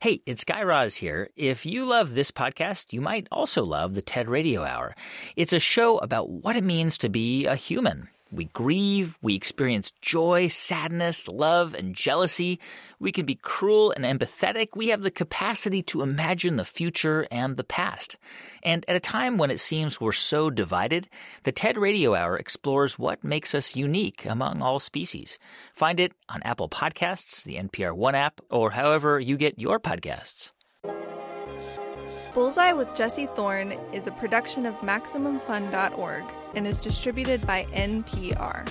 Hey, it's Guy Raz here. If you love this podcast, you might also love the TED Radio Hour. It's a show about what it means to be a human. We grieve, we experience joy, sadness, love, and jealousy. We can be cruel and empathetic. We have the capacity to imagine the future and the past. And at a time when it seems we're so divided, the TED Radio Hour explores what makes us unique among all species. Find it on Apple Podcasts, the NPR One app, or however you get your podcasts. Bullseye with Jesse Thorn is a production of MaximumFun.org and is distributed by NPR.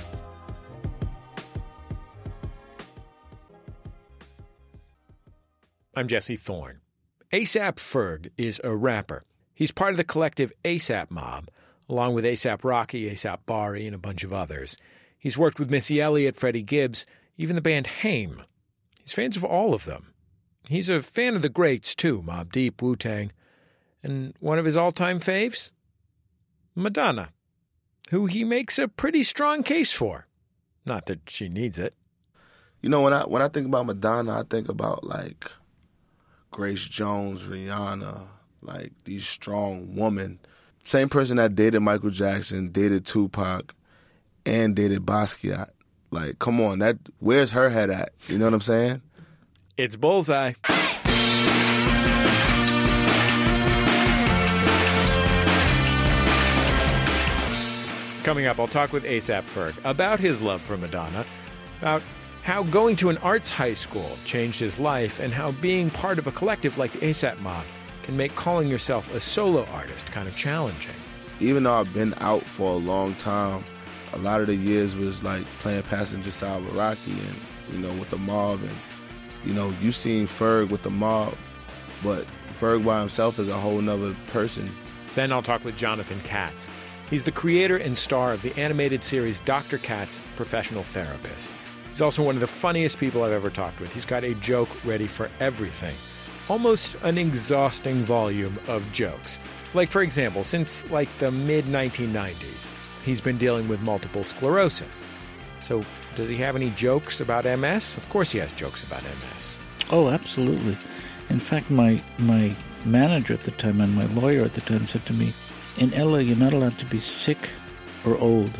I'm Jesse Thorn. ASAP Ferg is a rapper. He's part of the collective ASAP Mob, along with ASAP Rocky, ASAP Bari, and a bunch of others. He's worked with Missy Elliott, Freddie Gibbs, even the band Haim. He's fans of all of them. He's a fan of the greats, too Mobb Deep, Wu Tang. And one of his all time faves? Madonna, who he makes a pretty strong case for. Not that she needs it. You know, when I when I think about Madonna, I think about like Grace Jones, Rihanna, like these strong women. Same person that dated Michael Jackson, dated Tupac, and dated Basquiat. Like, come on, that where's her head at? You know what I'm saying? It's bullseye. Coming up, I'll talk with ASAP Ferg about his love for Madonna, about how going to an arts high school changed his life, and how being part of a collective like the ASAP Mob can make calling yourself a solo artist kind of challenging. Even though I've been out for a long time, a lot of the years was like playing passenger side with Rocky and, you know, with the mob. And, you know, you seen Ferg with the mob, but Ferg by himself is a whole nother person. Then I'll talk with Jonathan Katz. He's the creator and star of the animated series Dr. Katz, Professional Therapist. He's also one of the funniest people I've ever talked with. He's got a joke ready for everything. Almost an exhausting volume of jokes. Like, for example, since like the mid 1990s, he's been dealing with multiple sclerosis. So, does he have any jokes about MS? Of course, he has jokes about MS. Oh, absolutely. In fact, my my manager at the time and my lawyer at the time said to me, "In LA, you're not allowed to be sick or old."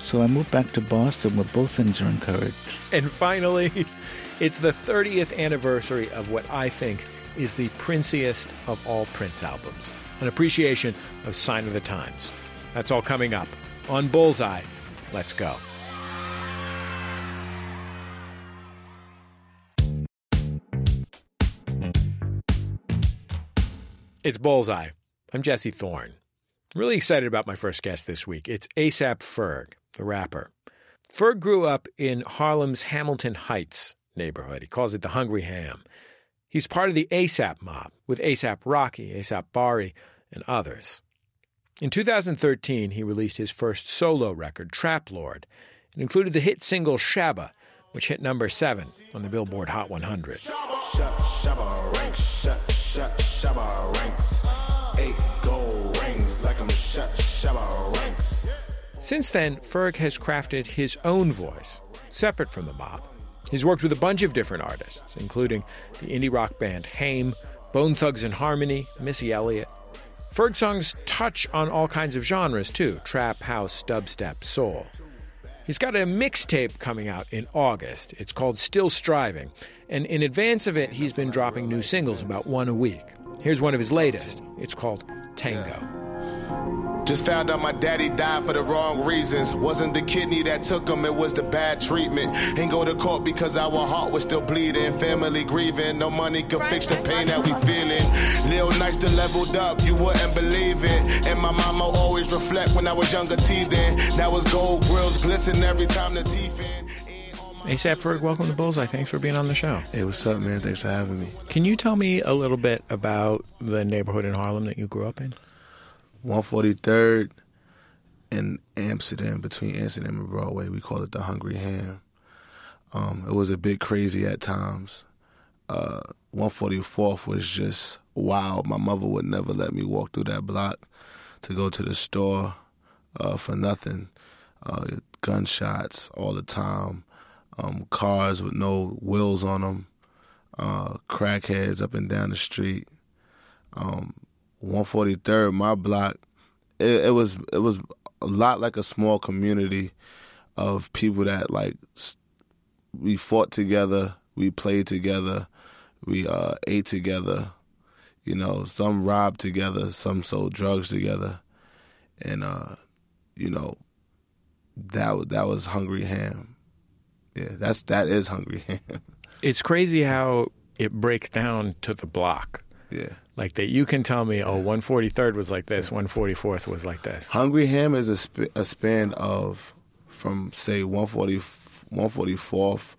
So I moved back to Boston, where both things are encouraged. And finally, it's the 30th anniversary of what I think is the princiest of all Prince albums an appreciation of Sign of the Times. That's all coming up on Bullseye. Let's go. It's Bullseye. I'm Jesse Thorn. I'm really excited about my first guest this week. It's ASAP Ferg, the rapper. Ferg grew up in Harlem's Hamilton Heights neighborhood. He calls it the Hungry Ham. He's part of the ASAP mob with ASAP Rocky, ASAP Bari, and others. In 2013, he released his first solo record, Trap Lord. It included the hit single Shabba, which hit number 7 on the Billboard Hot 100. Shabba ranks, shabba ranks. Since then, Ferg has crafted his own voice, separate from the mob. He's worked with a bunch of different artists, including the indie rock band Haim, Bone Thugs and Harmony, Missy Elliott. Ferg songs touch on all kinds of genres too trap, house, dubstep, soul. He's got a mixtape coming out in August. It's called Still Striving. And in advance of it, he's been dropping new singles, about one a week. Here's one of his latest. It's called Tango. Just found out my daddy died for the wrong reasons. Wasn't the kidney that took him, it was the bad treatment. Ain't go to court because our heart was still bleeding. Family grieving, no money could fix the pain that we feeling. Lil Nice to leveled up, you wouldn't believe it. And my mama always reflect when I was younger teething. Now it's gold grills glisten every time the teeth in. ASAP Ferg, welcome to Bullseye. Thanks for being on the show. Hey, what's up, man? Thanks for having me. Can you tell me a little bit about the neighborhood in Harlem that you grew up in? 143rd in Amsterdam, between Amsterdam and Broadway. We call it the Hungry Ham. Um, it was a bit crazy at times. Uh, 144th was just wild. My mother would never let me walk through that block to go to the store uh, for nothing. Uh, gunshots all the time, um, cars with no wheels on them. uh, crackheads up and down the street. Um, 143rd, my block, it, it was it was a lot like a small community of people that like we fought together, we played together, we uh, ate together. You know, some robbed together, some sold drugs together, and uh, you know, that that was Hungry Ham. Yeah, that's that is Hungry Ham. It's crazy how it breaks down to the block. Yeah. Like that, you can tell me, oh, 143rd was like this, 144th was like this. Hungry Ham is a, sp- a span of from say 140, 144th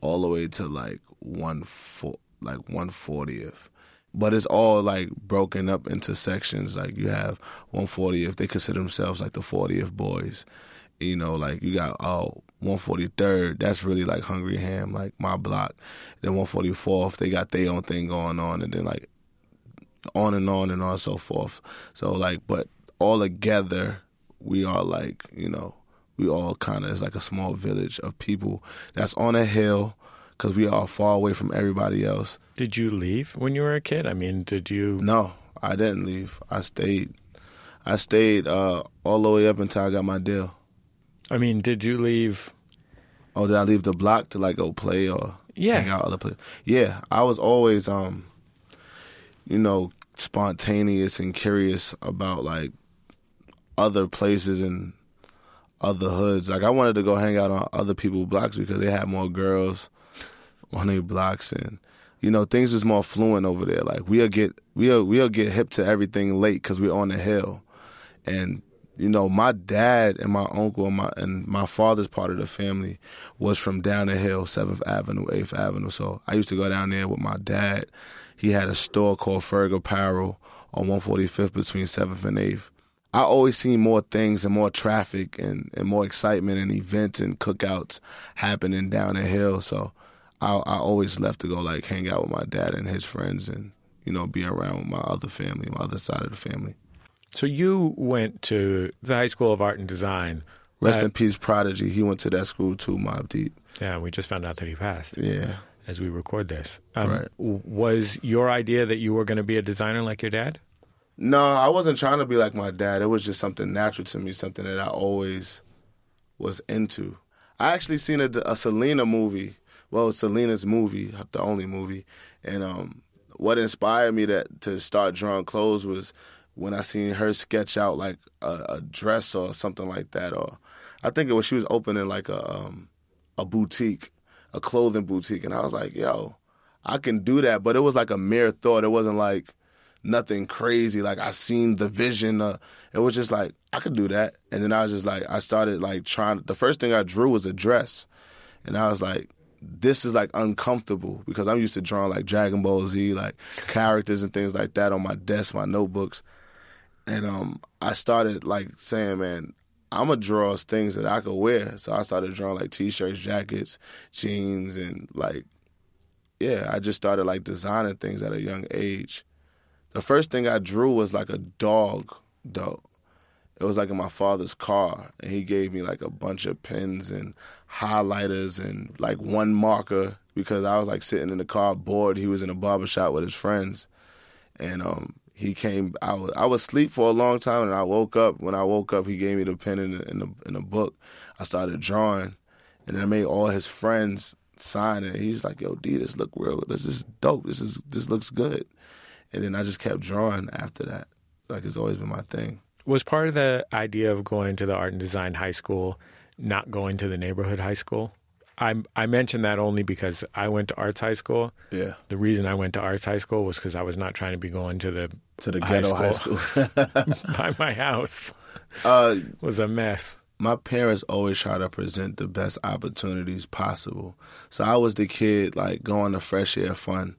all the way to like one four, like 140th. But it's all like broken up into sections. Like you have 140th, they consider themselves like the 40th boys. You know, like you got oh 143rd, that's really like Hungry Ham, like my block. Then 144th, they got their own thing going on, and then like on and on and on and so forth. So like, but all together, we are like, you know, we all kind of is like a small village of people that's on a hill because we are far away from everybody else. Did you leave when you were a kid? I mean, did you? No, I didn't leave. I stayed. I stayed uh, all the way up until I got my deal. I mean, did you leave? Oh, did I leave the block to like go play or Yeah. hang out other places? Yeah, I was always um, you know, spontaneous and curious about like other places and other hoods. Like I wanted to go hang out on other people's blocks because they had more girls on their blocks and you know things is more fluent over there. Like we'll get we'll we'll get hip to everything late because we're on the hill, and you know my dad and my uncle and my and my father's part of the family was from down the hill, Seventh Avenue, Eighth Avenue. So I used to go down there with my dad. He had a store called Ferg Apparel on 145th between 7th and 8th. I always seen more things and more traffic and, and more excitement and events and cookouts happening down the hill. So I, I always left to go like hang out with my dad and his friends and you know be around with my other family, my other side of the family. So you went to the High School of Art and Design. Rest Uh, in peace, Prodigy. He went to that school too, Mobb Deep. Yeah, we just found out that he passed Yeah. As we record this. Um, Right. Was your idea that you were going to be a designer like your dad? No, I wasn't trying to be like my dad. It was just something natural to me, something that I always was into. I actually seen a, a Selena movie. Well, Selena's movie, the only movie, and um, what inspired me to to start drawing clothes was when I seen her sketch out like a, a dress or something like that, or I think it was she was opening like a um, a boutique, a clothing boutique, and I was like, yo, I can do that. But it was like a mere thought. It wasn't like nothing crazy. Like I seen the vision. Uh, it was just like I could do that. And then I was just like I started like trying. The first thing I drew was a dress, and I was like, this is like uncomfortable because I'm used to drawing like Dragon Ball Z, like characters and things like that on my desk, my notebooks. And um, I started like saying, man, I'm gonna draw things that I could wear. So I started drawing like t-shirts, jackets, jeans, and like, yeah, I just started like designing things at a young age. The first thing I drew was like a dog, though. It was like in my father's car, and he gave me like a bunch of pens and highlighters and like one marker because I was like sitting in the car bored. He was in a barber shop with his friends, and um, he came. I was I was asleep for a long time, and I woke up. When I woke up, he gave me the pen in the in the, in the book. I started drawing, and then I made all his friends sign it. He was like, "Yo, D, this look real. This is dope. This is this looks good." And then I just kept drawing after that. Like it's always been my thing. Was part of the idea of going to the art and design high school not going to the neighborhood high school? I I mention that only because I went to arts high school. Yeah. The reason I went to arts high school was because I was not trying to be going to the To the High ghetto high school. school. by my house. uh, It was a mess. my parents always try to present the best opportunities possible. So I was the kid like going to Fresh Air Fund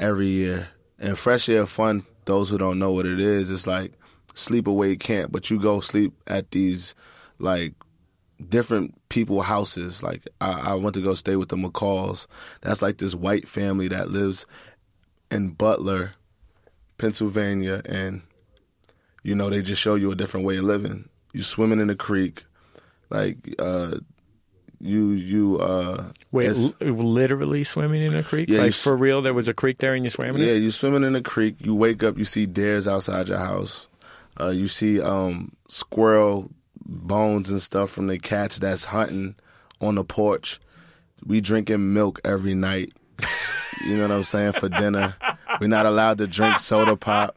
every year. And Fresh Air Fund, those who don't know what it is, it's like sleepaway camp, but you go sleep at these like different people houses. Like I, I went to go stay with the McCalls. That's like this white family that lives in Butler, Pennsylvania, and you know they just show you a different way of living. You swimming in a creek, like uh, you you uh Wait, literally swimming in a creek? Yeah, like for real? There was a creek there and you swam in Yeah, it? Yeah you swimming in a creek. You wake up, you see deers outside your house. Uh, you see um, squirrel bones and stuff from the cats that's hunting on the porch. We drinking milk every night. you know what I'm saying for dinner. We're not allowed to drink soda pop.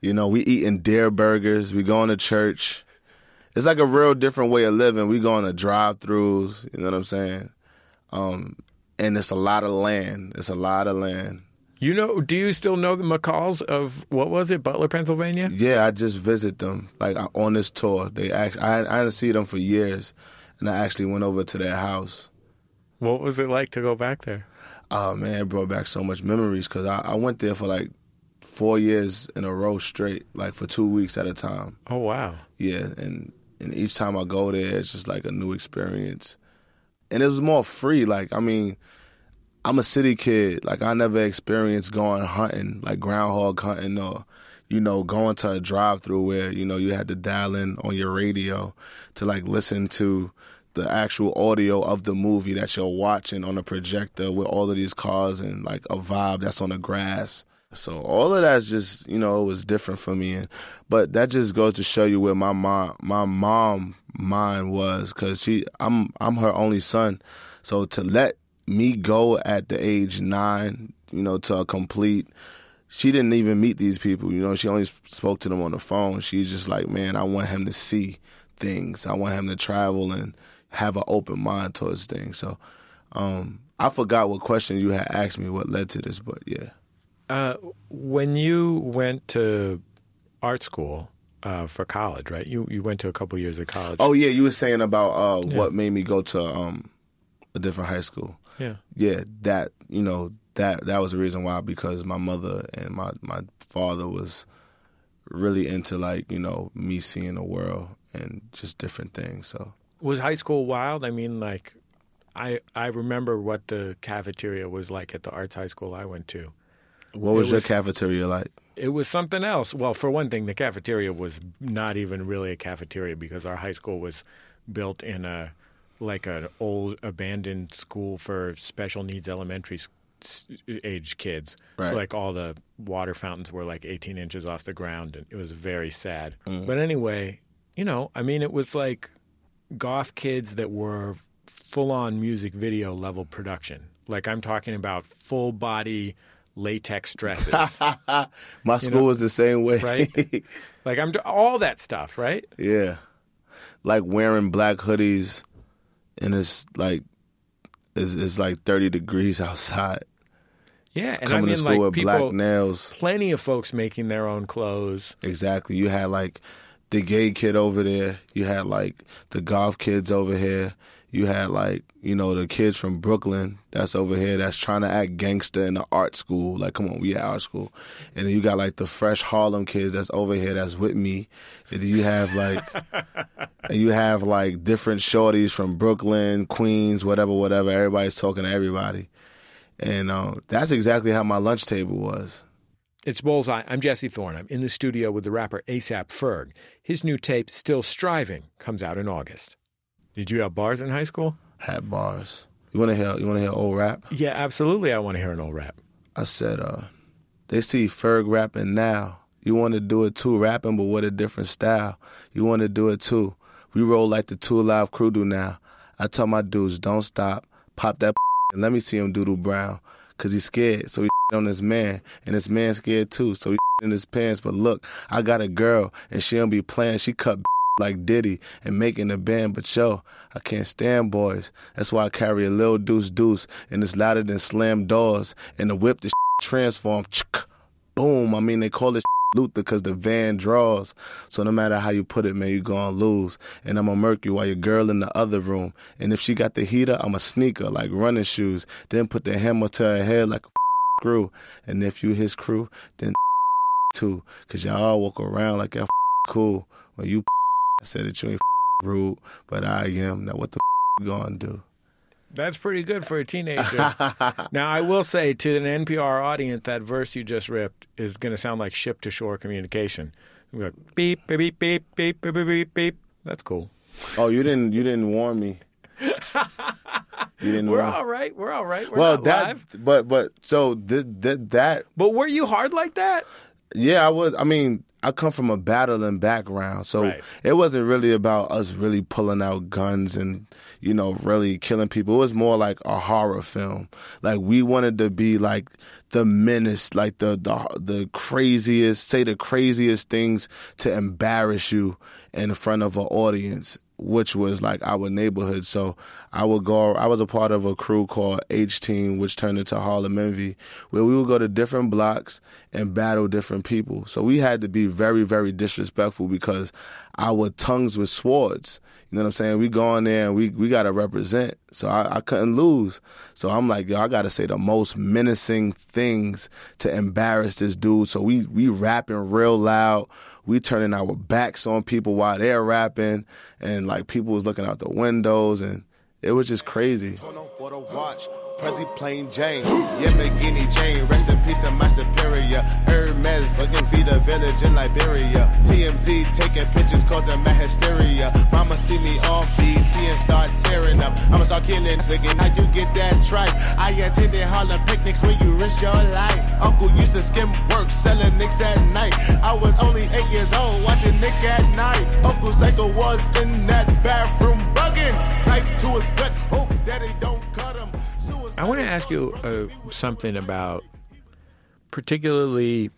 You know, we eating deer burgers. We going to church. It's like a real different way of living. We going to drive-throughs. You know what I'm saying? Um, and it's a lot of land. It's a lot of land. You know, do you still know the McCalls of, what was it, Butler, Pennsylvania? Yeah, I just visit them like on this tour. They actually, I, I didn't see them for years, and I actually went over to their house. What was it like to go back there? Oh man, it brought back so much memories because I, I went there for like four years in a row straight, like for two weeks at a time. Oh, wow. Yeah, and and each time I go there, it's just like a new experience, and it was more free. Like I mean, I'm a city kid. Like I never experienced going hunting, like groundhog hunting, or you know, going to a drive-through where you know you had to dial in on your radio to like listen to the actual audio of the movie that you're watching on a projector with all of these cars and like a vibe that's on the grass. So all of that's just you know it was different for me, but that just goes to show you where my mom my mom mind was because she I'm I'm her only son, so to let me go at the age nine, you know, to a complete. She didn't even meet these people, you know. She only spoke to them on the phone. She's just like, man, I want him to see things. I want him to travel and have an open mind towards things. So, um, I forgot what question you had asked me. What led to this, but yeah. Uh, when you went to art school uh, for college, right? You you went to a couple years of college. Oh yeah, you were saying about uh, what made me go to um, a different high school. Yeah. yeah, that you know that that was the reason why because my mother and my my father was really into like you know me seeing the world and just different things. So Was high school wild? I mean, like, I I remember what the cafeteria was like at the arts high school I went to. what was, It your was- cafeteria like? It was something else. Well, for one thing, the cafeteria was not even really a cafeteria because our high school was built in a like an old abandoned school for special needs elementary age kids. Right. So like all the water fountains were like 18 inches off the ground, and it was very sad. Mm. But anyway, you know, I mean, it was like goth kids that were full on music video level production. Like I'm talking about full body latex dresses. My school was the same way, right? like I'm all that stuff, right? yeah, like wearing black hoodies, and it's like it's, it's like thirty degrees outside. Yeah, and Coming I mean to school like with people, black nails. plenty of folks making their own clothes. Exactly. You had like the gay kid over there. You had like the golf kids over here. You had like, you know, the kids from Brooklyn that's over here that's trying to act gangster in the art school. Like, come on, we at art school. And then you got like the fresh Harlem kids that's over here that's with me. And then you have like, and you have like different shorties from Brooklyn, Queens, whatever, whatever. Everybody's talking to everybody. And uh, that's exactly how my lunch table was. It's Bullseye. I'm Jesse Thorn. I'm in the studio with the rapper ASAP Ferg. His new tape, Still Striving, comes out in August. Did you have bars in high school? Had bars. You wanna hear you wanna hear old rap? Yeah, absolutely. I want to hear an old rap. I said, uh, they see Ferg rapping now. You want to do it too, rapping, but what a different style. You want to do it too. We roll like the Two Live crew do now. I tell my dudes, don't stop, pop that and let me see him doodle brown. Cause he's scared, so he on his man, and his man scared too, so he in his pants. But look, I got a girl, and she don't be playing. She cut like Diddy and making the band, but yo, I can't stand boys. That's why I carry a little deuce deuce, and it's louder than slam doors. And the whip, the transform, boom. I mean, they call it Luther because the van draws. So no matter how you put it, man, you gonna lose. And I'm gonna murk you while your girl in the other room. And if she got the heater, I'm a sneaker like running shoes. Then put the hammer to her head like a screw. And if you his crew, then too. Cause y'all all walk around like y'all cool. When you I said that you ain't rude, but I am. Now, what the you gonna do? That's pretty good for a teenager. now, I will say to an NPR audience, that verse you just ripped is going to sound like ship to shore communication. Go beep, beep, beep, beep, beep, beep, beep, beep. That's cool. Oh, you didn't you didn't warn me. you didn't. We're warn all right. We're all right. We're well, that live. but but so th- th- that. But were you hard like that? Yeah, I was. I mean, I come from a battling background, so Right. it wasn't really about us really pulling out guns and you know really killing people. It was more like a horror film. Like we wanted to be like the menace, like the the the craziest, say the craziest things to embarrass you in front of an audience. Which was like our neighborhood. So I would go, I was a part of a crew called H Team, which turned into Harlem Envy, where we would go to different blocks and battle different people. So we had to be very, very disrespectful because our tongues were swords. You know what I'm saying? We go in there and we, we got to represent. So I, I couldn't lose. So I'm like, yo, I got to say the most menacing things to embarrass this dude. So we, we rapping real loud. We turning our backs on people while they're rapping. And like people was looking out the windows and it was just crazy. The. Prezi plain Jane. Yeah, McGinney Jane. Rest in peace to my superior. Hermes fucking feed a village in Liberia. TMZ taking pictures causing my hysteria. Mama see me on BT and start tearing up. I'ma start killing nigga. How you get that tripe? I attended Harlem picnics when you risked your life. Uncle used to skim work selling nicks at night. I was only eight years old watching Nick at night. Uncle Psycho was in that bathroom bugging. Knife to his gut. Hope daddy don't cut him. I want to ask you uh, something about particularly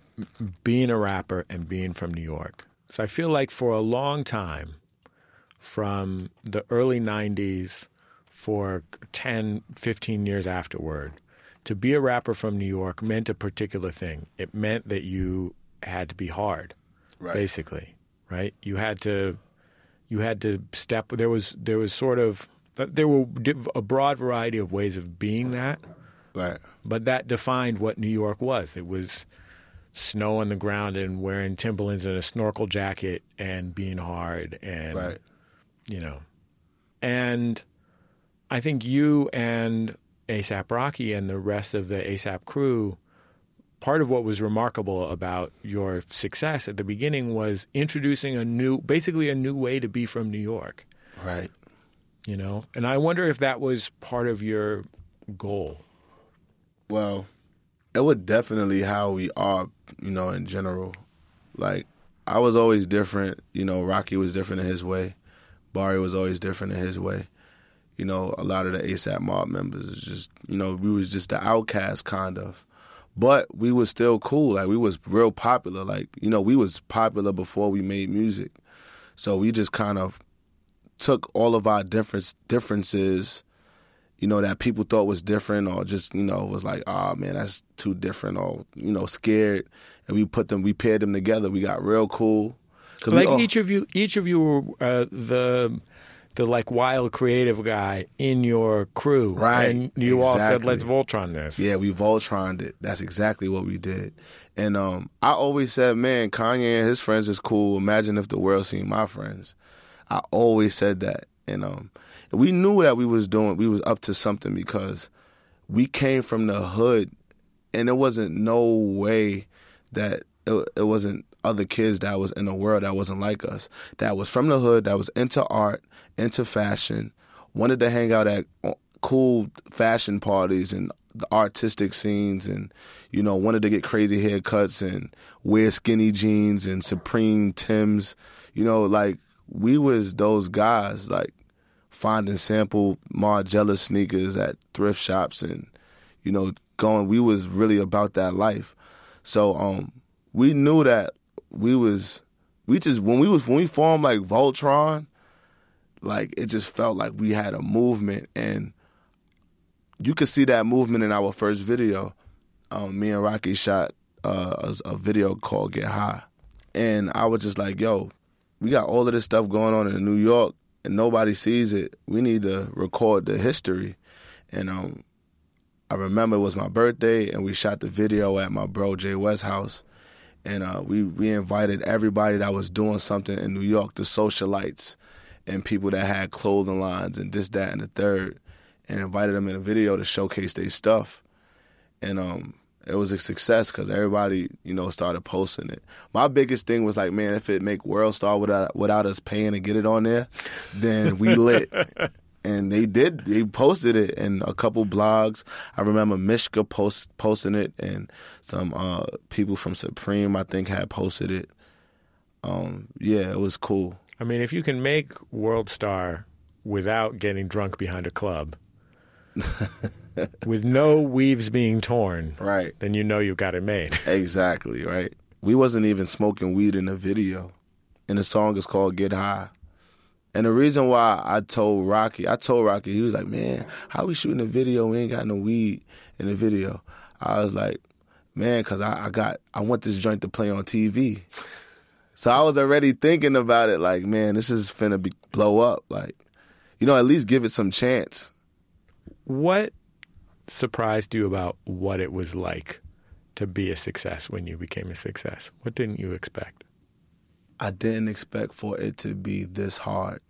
being a rapper and being from New York. So I feel like for a long time, from the early 90s for 10, 15 years afterward, to be a rapper from New York meant a particular thing. It meant that you had to be hard, basically, right? You had to you had to step there was there was sort of there were a broad variety of ways of being that Right. but that defined what New York was. It was snow on the ground and wearing Timberlands and a snorkel jacket and being hard and Right. you know. And I think you and ASAP Rocky and the rest of the ASAP crew part of what was remarkable about your success at the beginning was introducing a new basically a new way to be from New York, Right. You know. And I wonder if that was part of your goal. Well, it was definitely how we are, you know, in general. Like, I was always different. You know, Rocky was different in his way. Bari was always different in his way. You know, a lot of the ASAP mob members just, you know, we was just the outcast kind of. But we was still cool. Like we was real popular. Like, you know, we was popular before we made music. So we just kind of took all of our difference differences you know, that people thought was different or just, you know, was like, oh man, that's too different or, you know, scared. And we put them, we paired them together. We got real cool. 'Cause like all- each of you each of you were uh, the the like wild creative guy in your crew Right, and you all said let's voltron this Yeah, we Voltroned it. That's exactly what we did. And um, I always said, man, Kanye and his friends is cool. Imagine if the world seen my friends. I always said that. And um, we knew that we was doing, we was up to something because we came from the hood, and there wasn't no way that it, it wasn't other kids that was in the world that wasn't like us. That was from the hood, that was into art, into fashion, wanted to hang out at uh, cool fashion parties and the artistic scenes and you know wanted to get crazy haircuts and wear skinny jeans and supreme tims you know like we was those guys like finding sample Margiela sneakers at thrift shops and you know going we was really about that life. So um we knew that we was we just when we was when we formed like Voltron like it just felt like we had a movement. And you could see that movement in our first video. Um, me and Rocky shot uh, a, a video called "Get High," and I was just like, "Yo, we got all of this stuff going on in New York, and nobody sees it. We need to record the history." And um, I remember it was my birthday, and we shot the video at my bro Jay West house, and uh, we we invited everybody that was doing something in New York, the socialites, and people that had clothing lines and this, that, and the third, and invited them in a video to showcase their stuff. And um, it was a success because everybody, you know, started posting it. My biggest thing was like, man, if it make World Star without without us paying to get it on there, then we lit. and they did. They posted it in a couple blogs. I remember Mishka post posting it, and some uh, people from Supreme, I think, had posted it. Um, yeah, it was cool. I mean, if you can make World Star without getting drunk behind a club, with no weaves being torn, Right. then you know you've got it made. Exactly, right. We wasn't even smoking weed in the video. And the song is called Get High. And the reason why I told Rocky, I told Rocky, he was like, Man, how we shooting a video? We ain't got no weed in the video. I was like, Man, cause I, I got I want this joint to play on TV. So I was already thinking about it, like, man, this is finna be blow up. Like, you know, at least give it some chance. What surprised you about what it was like to be a success when you became a success? What didn't you expect? I didn't expect for it to be this hard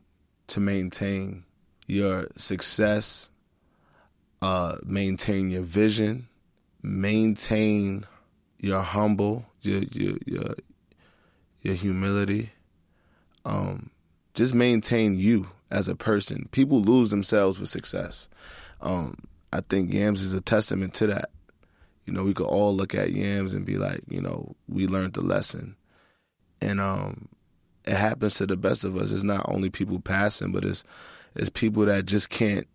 to maintain your success, uh, maintain your vision, maintain your humble, your your your, your humility. Um, just maintain you as a person. People lose themselves with success. Um, I think Yams is a testament to that. You know, we could all look at Yams and be like, you know, we learned the lesson and um, it happens to the best of us. It's not only people passing, but it's it's people that just can't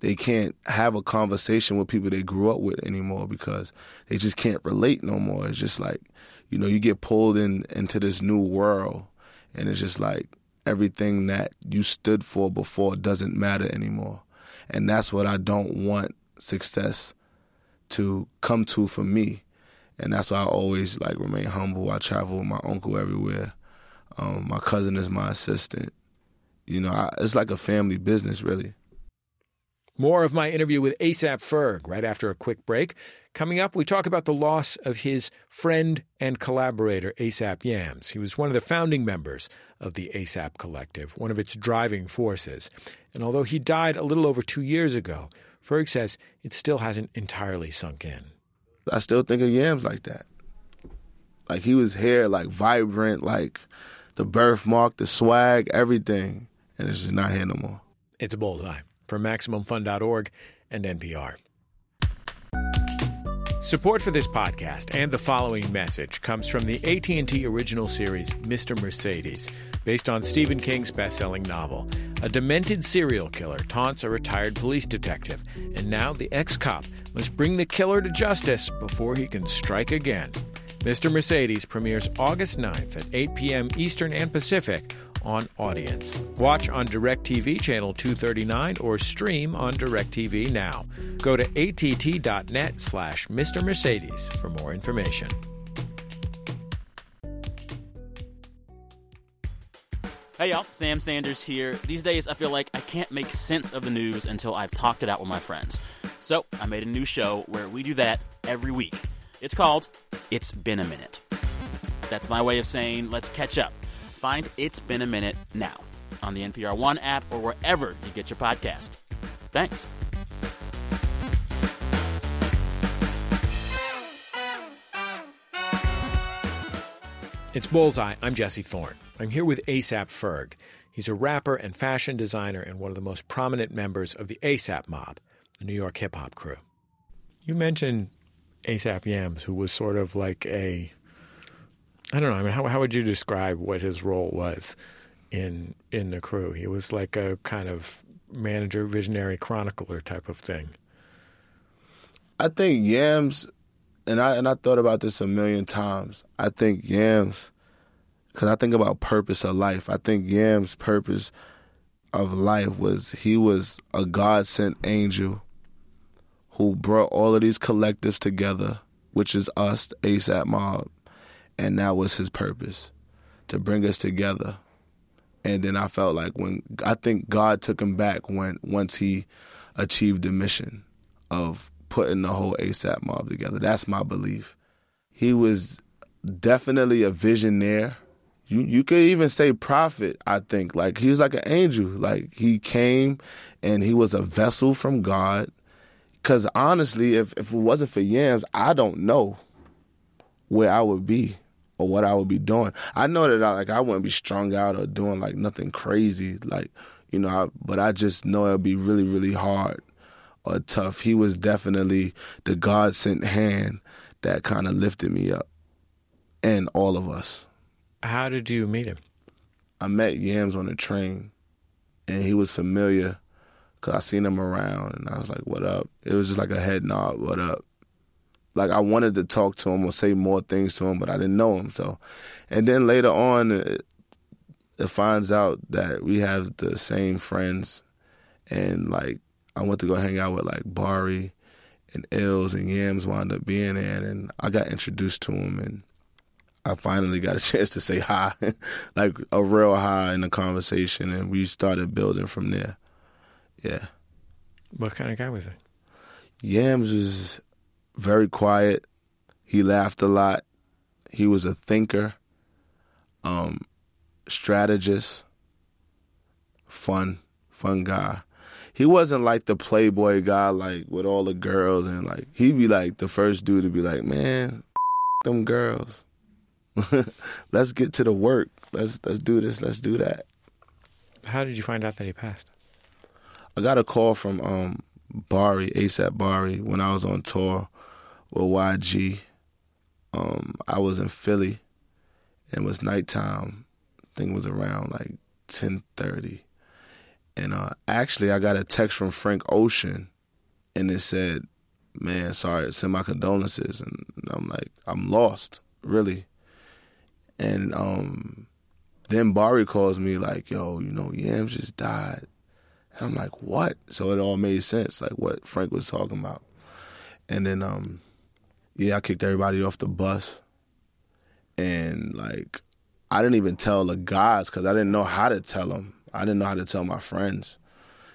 they can't have a conversation with people they grew up with anymore because they just can't relate no more. It's just like you know you get pulled in into this new world, and it's just like everything that you stood for before doesn't matter anymore, and that's what I don't want success to come to for me and that's why I always like remain humble. I travel with my uncle everywhere. Um, my cousin is my assistant. You know, I, it's like a family business, really. More of my interview with ASAP Ferg right after a quick break. Coming up, we talk about the loss of his friend and collaborator, ASAP Yams. He was one of the founding members of the ASAP Collective, one of its driving forces. And although he died a little over two years ago, Ferg says it still hasn't entirely sunk in. I still think of Yams like that. Like he was here, like vibrant, like the birthmark, the swag, everything. And it's just not here no more. It's a bold bullseye from MaximumFun.org and NPR. Support for this podcast and the following message comes from the AT&T original series Mr. Mercedes, based on Stephen King's best-selling novel. A demented serial killer taunts a retired police detective, and now the ex-cop must bring the killer to justice before he can strike again. Mr. Mercedes premieres August 9th at 8 p.m. Eastern and Pacific on Audience. Watch on DirecTV channel 239 or stream on DirecTV now. Go to att.net slash Mr. Mercedes for more information. Hey y'all, Sam Sanders here. These days I feel like I can't make sense of the news until I've talked it out with my friends. So I made a new show where we do that every week. It's called It's Been a Minute. That's my way of saying let's catch up. Find It's Been a Minute now on the NPR One app or wherever you get your podcast. Thanks. It's Bullseye. I'm Jesse Thorn. I'm here with ASAP Ferg. He's a rapper and fashion designer and one of the most prominent members of the ASAP mob, the New York hip hop crew. You mentioned ASAP Yams, who was sort of like a I don't know. I mean, how how would you describe what his role was in in the crew? He was like a kind of manager, visionary, chronicler type of thing. I think Yams, and I and I thought about this a million times. I think Yams, because I think about purpose of life. I think Yams' purpose of life was he was a God sent angel who brought all of these collectives together, which is us, ASAP Mob, and that was his purpose to bring us together. And then I felt like when I think God took him back when once he achieved the mission of putting the whole ASAP mob together. That's my belief. He was definitely a visionaire. You you could even say prophet, I think. Like he was like an angel. Like he came and he was a vessel from God. Cause honestly, if, if it wasn't for Yams, I don't know where I would be or what I would be doing. I know that I, like I wouldn't be strung out or doing like nothing crazy. Like You know, I, but I just know it'll be really, really hard or tough. He was definitely the God sent hand that kind of lifted me up, and all of us. How did you meet him? I met Yams on the train, and he was familiar because I seen him around, and I was like, "What up?" It was just like a head nod, "What up?" Like I wanted to talk to him or say more things to him, but I didn't know him. So, and then later on, it, it finds out that we have the same friends, and like I went to go hang out with like Bari and Illz and Yams wound up being in, and I got introduced to him, and I finally got a chance to say hi, like a real hi in the conversation, and we started building from there. Yeah. What kind of guy was he? Yams was very quiet. He laughed a lot. He was a thinker, um, strategist, fun, fun guy. He wasn't like the playboy guy, like with all the girls, and like he'd be like the first dude to be like, "Man, them girls, let's get to the work. Let's let's do this. Let's do that." How did you find out that he passed? I got a call from um, Bari, ASAP Bari, when I was on tour with YG. Um, I was in Philly, and it was nighttime. I think it was around like ten thirty, and uh, actually I got a text from Frank Ocean, and it said, "Man, sorry, send my condolences." And I'm like, I'm lost, really. And um, then Bari calls me like, "Yo, you know, Yams just died." And I'm like, what? So it all made sense, like what Frank was talking about. And then, um, yeah, I kicked everybody off the bus. And like, I didn't even tell the guys because I didn't know how to tell them. I didn't know how to tell my friends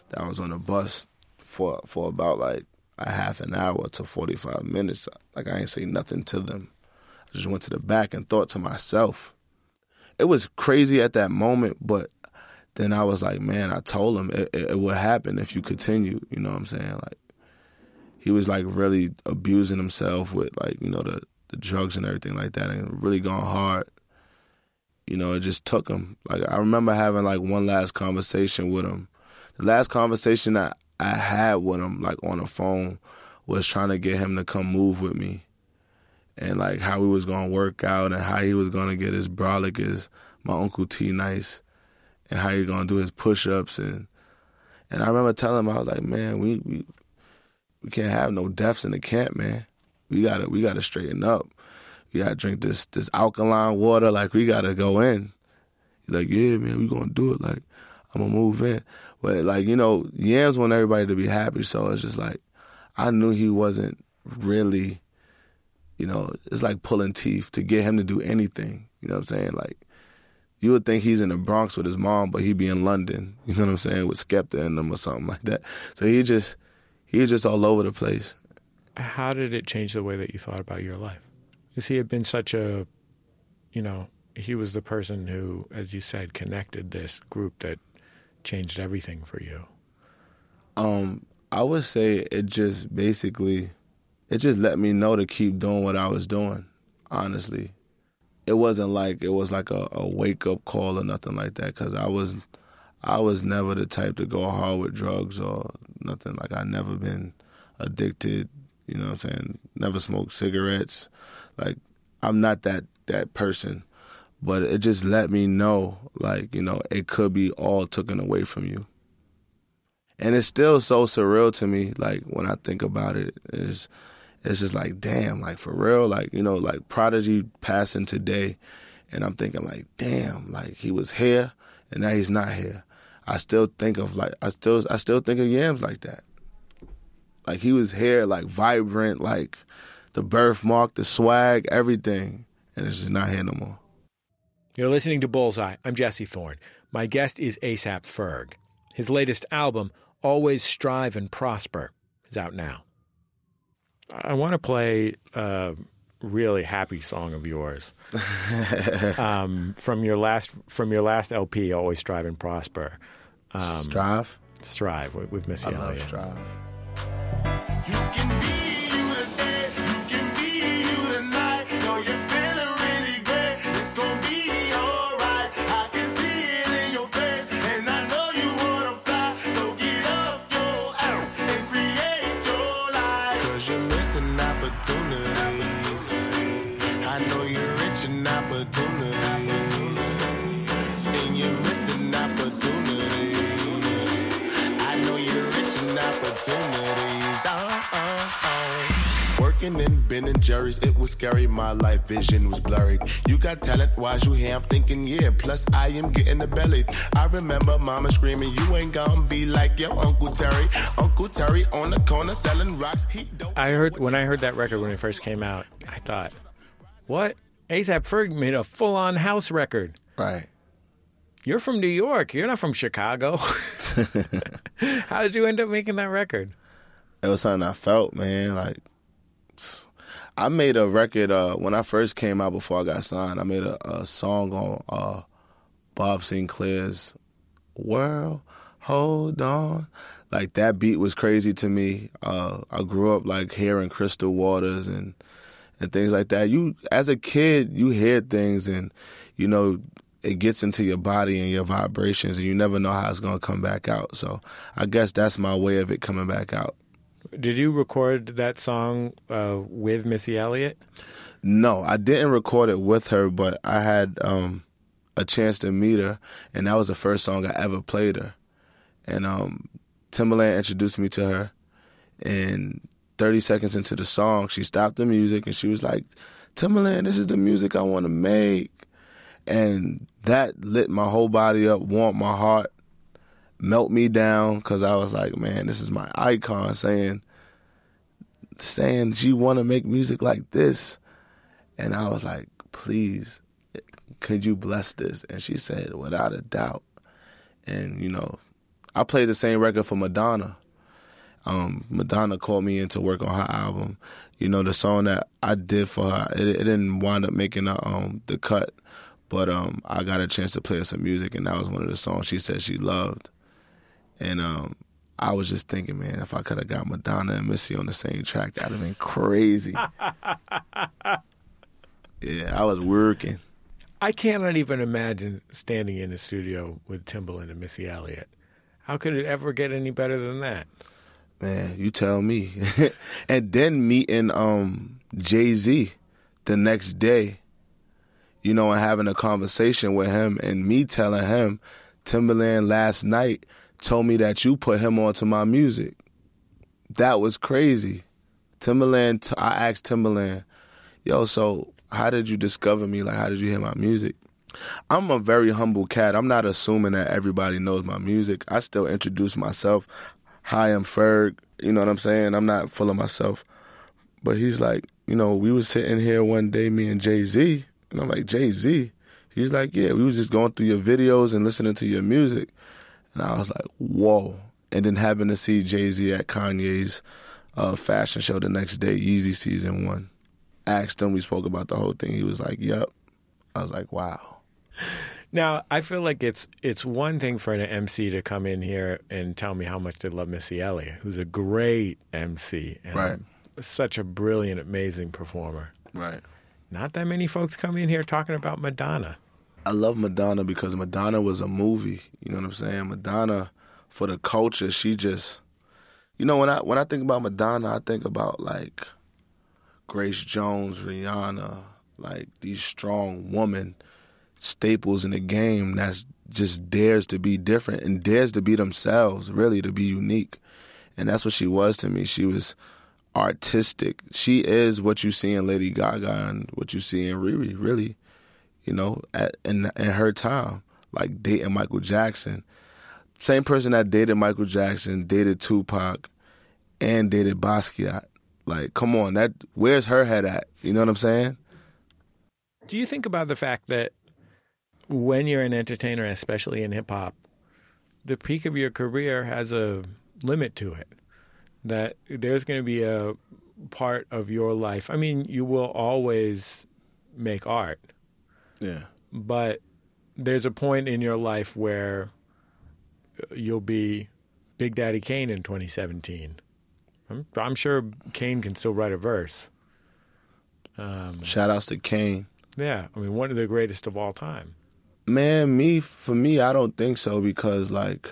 that I was on the bus for for about like a half an hour to 45 minutes. Like I ain't say nothing to them. I just went to the back and thought to myself. It was crazy at that moment, but then I was like, man, I told him it, it, it would happen if you continue. You know what I'm saying? Like, he was like really abusing himself with like you know the the drugs and everything like that, and really going hard. You know, it just took him. Like I remember having like one last conversation with him. The last conversation that I had with him, like on the phone, was trying to get him to come move with me, and like how we was gonna work out and how he was gonna get his brolic as my uncle T Nice and how he gonna do his push ups and and I remember telling him I was like, man, we we we can't have no deaths in the camp, man. We gotta we gotta straighten up. We gotta drink this this alkaline water. Like we gotta go in. He's like, yeah, man, we gonna do it. Like I'm gonna move in. But like you know, Yams want everybody to be happy, so it's just like I knew he wasn't really. You know, it's like pulling teeth to get him to do anything. You know what I'm saying? Like you would think he's in the Bronx with his mom, but he'd be in London. You know what I'm saying? With Skepta in them or something like that. So he just he was just all over the place. How did it change the way that you thought about your life? Because he had been such a, you know, he was the person who, as you said, connected this group that changed everything for you. Um, I would say it just basically, it just let me know to keep doing what I was doing. Honestly, it wasn't like it was like a, a wake up call or nothing like that. Cause I was, I was never the type to go hard with drugs or nothing. Like I never been addicted. You know what I'm saying? Never smoked cigarettes. Like I'm not that that person. But it just let me know, like you know, it could be all taken away from you. And it's still so surreal to me. Like when I think about it, it's it's just like damn, like for real, like you know, like Prodigy passing today, and I'm thinking like damn, like he was here and now he's not here. I still think of like I still I still think of Yams like that. Like he was here, like vibrant, like the birthmark, the swag, everything, and it's just not here no more. You're listening to Bullseye. I'm Jesse Thorn. My guest is ASAP Ferg. His latest album, Always Strive and Prosper, is out now. I want to play a really happy song of yours um, from your last from your last LP, Always Strive and Prosper. Um, strive, strive with, with Missy I Elliott. love strive. Working in Ben and Jerry's, it was scary. My life vision was blurred. You got talent, why's you here? I'm thinking, yeah. Plus, I am getting the belly. I remember mama screaming, You ain't gonna be like your Uncle Terry. Uncle Terry on the corner selling rocks. He don't. I heard when I heard that record when it first came out, I thought, what? ASAP Ferg made a full on house record. Right. You're from New York. You're not from Chicago. How did you end up making that record? It was something I felt, man. Like I made a record uh, when I first came out before I got signed. I made a, a song on uh, Bob Sinclar's "World." Hold on, like that beat was crazy to me. Uh, I grew up like hearing Crystal Waters and and things like that. You as a kid, you hear things and you know it gets into your body and your vibrations, and you never know how it's gonna come back out. So I guess that's my way of it coming back out. Did you record that song uh, with Missy Elliott? No, I didn't record it with her, but I had um, a chance to meet her, and that was the first song I ever played her. And um, Timbaland introduced me to her, and 30 seconds into the song, she stopped the music and she was like, Timbaland, this is the music I want to make. And that lit my whole body up, warmed my heart, melt me down, because I was like, man, this is my icon saying, saying she want to make music like this. And I was like, please, could you bless this? And she said, without a doubt. And, you know, I played the same record for Madonna. Um, Madonna called me in to work on her album. You know, the song that I did for her, it, it didn't wind up making a, um, the cut, but um, I got a chance to play some music, and that was one of the songs she said she loved. And um, I was just thinking, man, if I could have got Madonna and Missy on the same track, that'd have been crazy. yeah, I was working. I cannot even imagine standing in the studio with Timbaland and Missy Elliott. How could it ever get any better than that? Man, you tell me. and then meeting um, Jay Z the next day, you know, and having a conversation with him, and me telling him, Timbaland last night told me that you put him onto my music. That was crazy. Timbaland, I asked Timbaland, yo, so how did you discover me? Like, how did you hear my music? I'm a very humble cat. I'm not assuming that everybody knows my music. I still introduce myself. Hi, I'm Ferg. You know what I'm saying? I'm not full of myself. But he's like, you know, we was sitting here one day, me and Jay Z, and I'm like, Jay Z. He's like, yeah, we was just going through your videos and listening to your music. And I was like, whoa. And then having to see Jay Z at Kanye's uh, fashion show the next day, Yeezy season one. Asked him, we spoke about the whole thing. He was like, yep. I was like, wow. Now, I feel like it's it's one thing for an MC to come in here and tell me how much they love Missy Elliott, who's a great MC and Right. such a brilliant, amazing performer. Right. Not that many folks come in here talking about Madonna. I love Madonna because Madonna was a movie. You know what I'm saying? Madonna for the culture, she just you know when I when I think about Madonna, I think about like Grace Jones, Rihanna, like these strong women staples in the game that's just dares to be different and dares to be themselves, really to be unique. And that's what she was to me. She was artistic. She is what you see in Lady Gaga and what you see in Riri, really you know, at, in in her time, like dating Michael Jackson. Same person that dated Michael Jackson, dated Tupac, and dated Basquiat. Like, come on, that where's her head at? You know what I'm saying? Do you think about the fact that when you're an entertainer, especially in hip hop, the peak of your career has a limit to it? That there's going to be a part of your life. I mean, you will always make art, Yeah. but there's a point in your life where you'll be Big Daddy Kane in 2017. I'm, I'm sure Kane can still write a verse. Um, Shout outs to Kane. yeah, I mean, one of the greatest of all time. Man, me for me, I don't think so because like,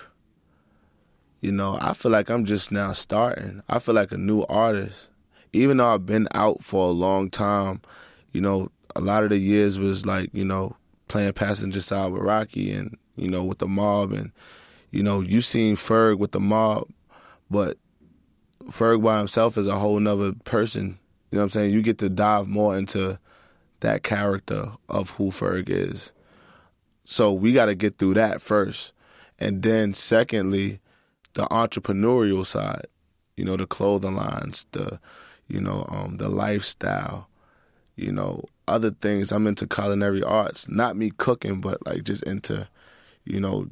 you know, I feel like I'm just now starting. I feel like a new artist, even though I've been out for a long time. You know, a lot of the years was like you know playing passenger side with Rocky and you know with the mob and you know you seen Ferg with the mob, but Ferg by himself is a whole nother person. You know what I'm saying? You get to dive more into that character of who Ferg is. So we got to get through that first. And then secondly, the entrepreneurial side, you know, the clothing lines, the you know, um, the lifestyle, you know, other things. I'm into culinary arts, not me cooking, but like just into, you know,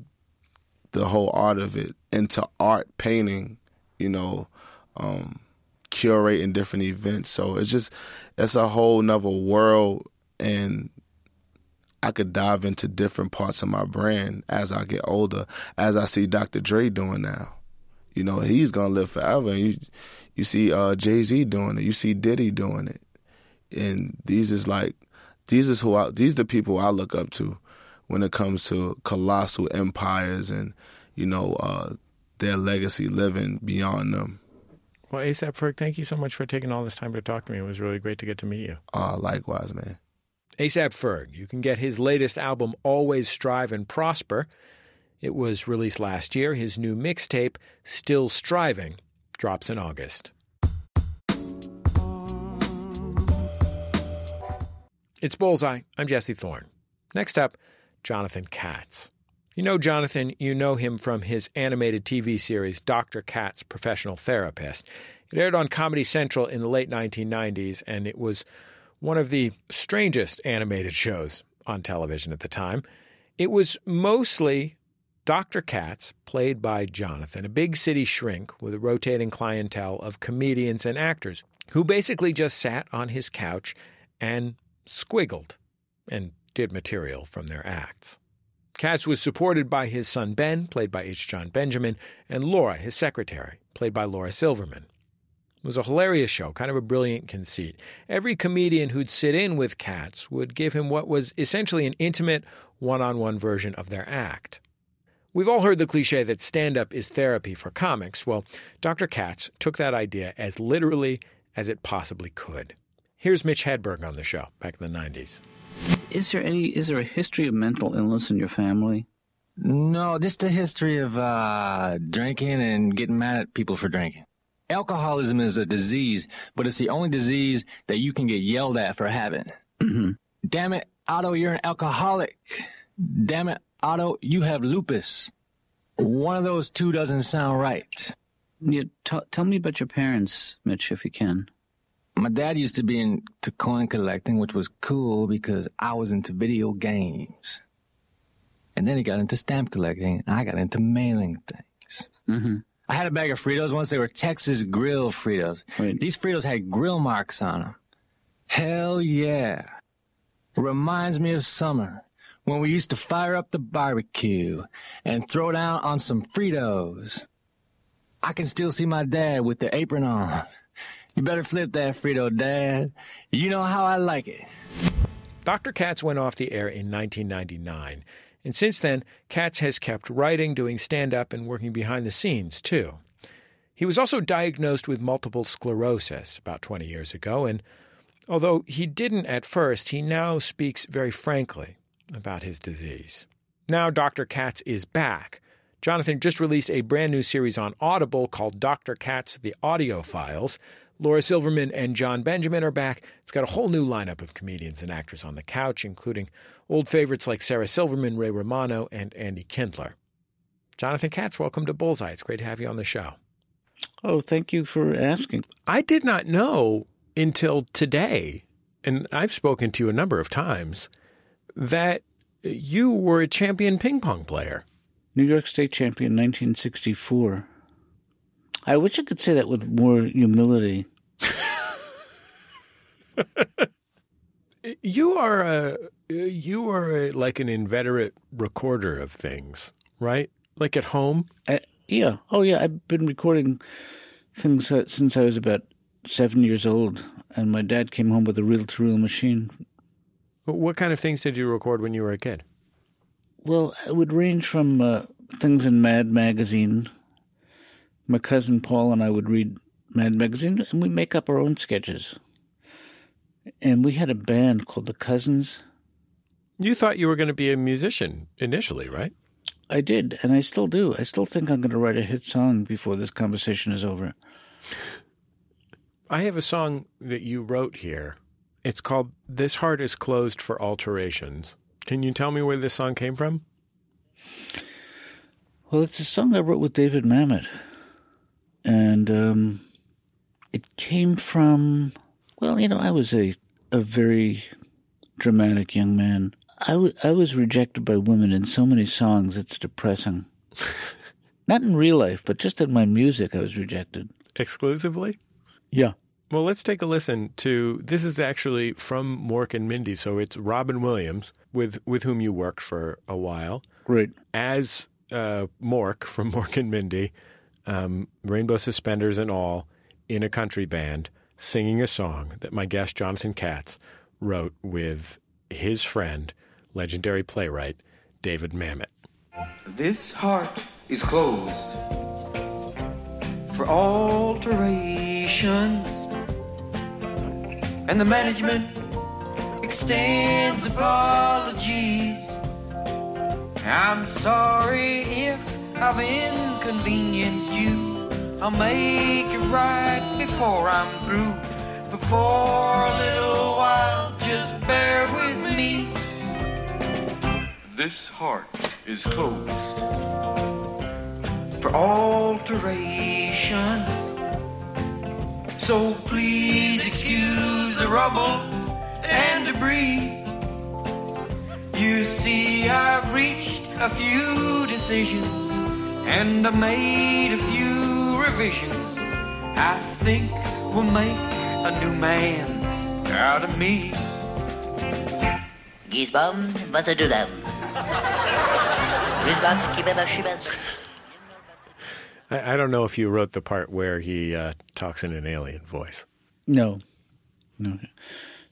the whole art of it, into art, painting, you know, um, curating different events. So it's just it's a whole nother world and I could dive into different parts of my brand as I get older, as I see Dr. Dre doing now. You know, he's gonna live forever. And you you see uh, Jay Z doing it, you see Diddy doing it. And these is like these is who I these are the people I look up to when it comes to colossal empires and, you know, uh, their legacy living beyond them. Well, ASAP Ferg, thank you so much for taking all this time to talk to me. It was really great to get to meet you. Uh, likewise, man. ASAP Ferg. You can get his latest album, Always Strive and Prosper. It was released last year. His new mixtape, Still Striving, drops in August. It's Bullseye. I'm Jesse Thorn. Next up, Jonathan Katz. You know Jonathan, you know him from his animated TV series Dr. Katz Professional Therapist. It aired on Comedy Central in the late 1990s, and it was one of the strangest animated shows on television at the time. It was mostly Dr. Katz, played by Jonathan, a big city shrink with a rotating clientele of comedians and actors who basically just sat on his couch and squiggled and did material from their acts. Katz was supported by his son Ben, played by H. John Benjamin, and Laura, his secretary, played by Laura Silverman. It was a hilarious show, kind of a brilliant conceit. Every comedian who'd sit in with Katz would give him what was essentially an intimate, one on one version of their act. We've all heard the cliche that stand up is therapy for comics. Well, Dr. Katz took that idea as literally as it possibly could. Here's Mitch Hedberg on the show back in the 90s. Is there any? Is there a history of mental illness in your family? No, just a history of uh, drinking and getting mad at people for drinking. Alcoholism is a disease, but it's the only disease that you can get yelled at for having. Mm-hmm. Damn it, Otto, you're an alcoholic. Damn it, Otto, you have lupus. One of those two doesn't sound right. You t- tell me about your parents, Mitch, if you can. My dad used to be into coin collecting, which was cool because I was into video games. And then he got into stamp collecting, and I got into mailing things. Mm-hmm. I had a bag of Fritos once. They were Texas Grill Fritos. Wait. These Fritos had grill marks on them. Hell yeah. Reminds me of summer when we used to fire up the barbecue and throw down on some Fritos. I can still see my dad with the apron on. You better flip that Frito, Dad. You know how I like it. Dr. Katz went off the air in 1999, and since then, Katz has kept writing, doing stand up, and working behind the scenes, too. He was also diagnosed with multiple sclerosis about 20 years ago, and although he didn't at first, he now speaks very frankly about his disease. Now, Dr. Katz is back. Jonathan just released a brand new series on Audible called Dr. Katz The Audio Files. Laura Silverman and John Benjamin are back. It's got a whole new lineup of comedians and actors on the couch, including old favorites like Sarah Silverman, Ray Romano, and Andy Kindler. Jonathan Katz, welcome to Bullseye. It's great to have you on the show. Oh, thank you for asking. I did not know until today, and I've spoken to you a number of times, that you were a champion ping pong player. New York State champion, 1964. I wish I could say that with more humility. You are a you are a, like an inveterate recorder of things, right? Like at home. Uh, yeah. Oh, yeah. I've been recording things uh, since I was about seven years old, and my dad came home with a reel-to-reel machine. What kind of things did you record when you were a kid? Well, it would range from uh, things in Mad Magazine. My cousin Paul and I would read Mad Magazine, and we make up our own sketches. and we had a band called the Cousins. You thought you were going to be a musician initially, right? I did, and I still do. I still think I'm going to write a hit song before this conversation is over. I have a song that you wrote here. It's called This Heart is Closed for Alterations. Can you tell me where this song came from? Well, it's a song I wrote with David Mamet. And um, it came from, well, you know, I was a, a very dramatic young man. I, w- I was rejected by women in so many songs, it's depressing. Not in real life, but just in my music, I was rejected. Exclusively? Yeah. Well, let's take a listen to this is actually from Mork and Mindy, so it's Robin Williams with with whom you worked for a while Right. as uh, Mork from Mork and Mindy, um, rainbow suspenders and all, in a country band, singing a song that my guest Jonathan Katz wrote with his friend, legendary playwright David Mamet. This heart is closed for alterations, and the management extends apologies. I'm sorry if I've inconvenienced you. I'll make it right before I'm through. But for a little while, just bear with me. This heart is closed for alteration. So please excuse the rubble and debris. You see, I've reached a few decisions and I made a few revisions. I think we'll make a new man out of me. Gizbom, was doet hem. Risbak, kibeba, shibas. I, I don't know if you wrote the part where he uh, talks in an alien voice. No, no,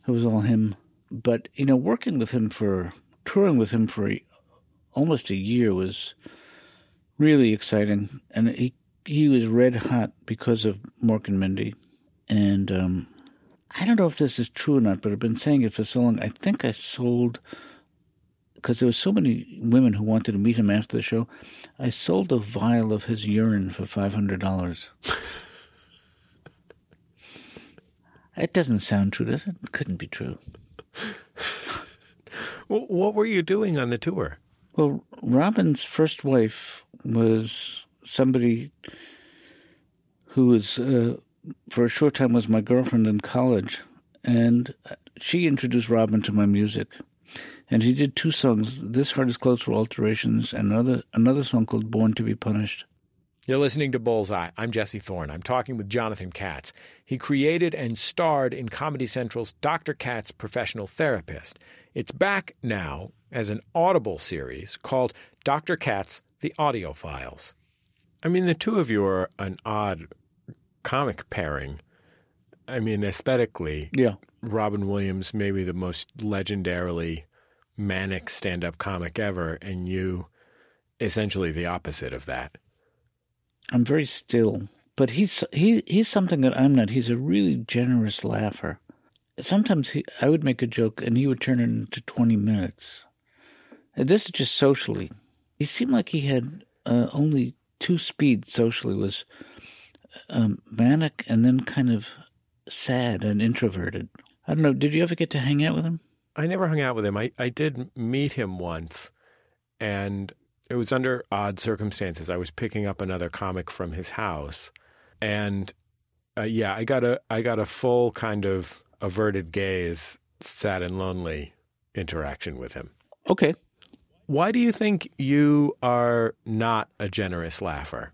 it was all him. But you know, working with him for touring with him for almost a year was really exciting, and he he was red hot because of Mork and Mindy, and um, I don't know if this is true or not, but I've been saying it for so long. I think I sold because there were so many women who wanted to meet him after the show. I sold a vial of his urine for five hundred dollars. It doesn't sound true, does it? It couldn't be true. What were you doing on the tour? Well, Robin's first wife was somebody who was, uh, for a short time, was my girlfriend in college, and she introduced Robin to my music. And he did two songs: "This Heart Is Closed for Alterations" and another another song called "Born to Be Punished." You're listening to Bullseye. I'm Jesse Thorn. I'm talking with Jonathan Katz. He created and starred in Comedy Central's Dr. Katz Professional Therapist. It's back now as an audible series called Dr. Katz The Audio Files. I mean, the two of you are an odd comic pairing. I mean, aesthetically, Yeah, Robin Williams, maybe the most legendarily manic stand up comic ever, and you essentially the opposite of that. I'm very still, but he's he he's something that I'm not. He's a really generous laugher. Sometimes he, I would make a joke and he would turn it into 20 minutes. And this is just socially. He seemed like he had uh, only two speeds socially was um, manic and then kind of sad and introverted. I don't know. Did you ever get to hang out with him? I never hung out with him. I, I did meet him once, and it was under odd circumstances. I was picking up another comic from his house, and uh, yeah, I got a I got a full kind of averted gaze, sad and lonely interaction with him. Okay. Why do you think you are not a generous laugher?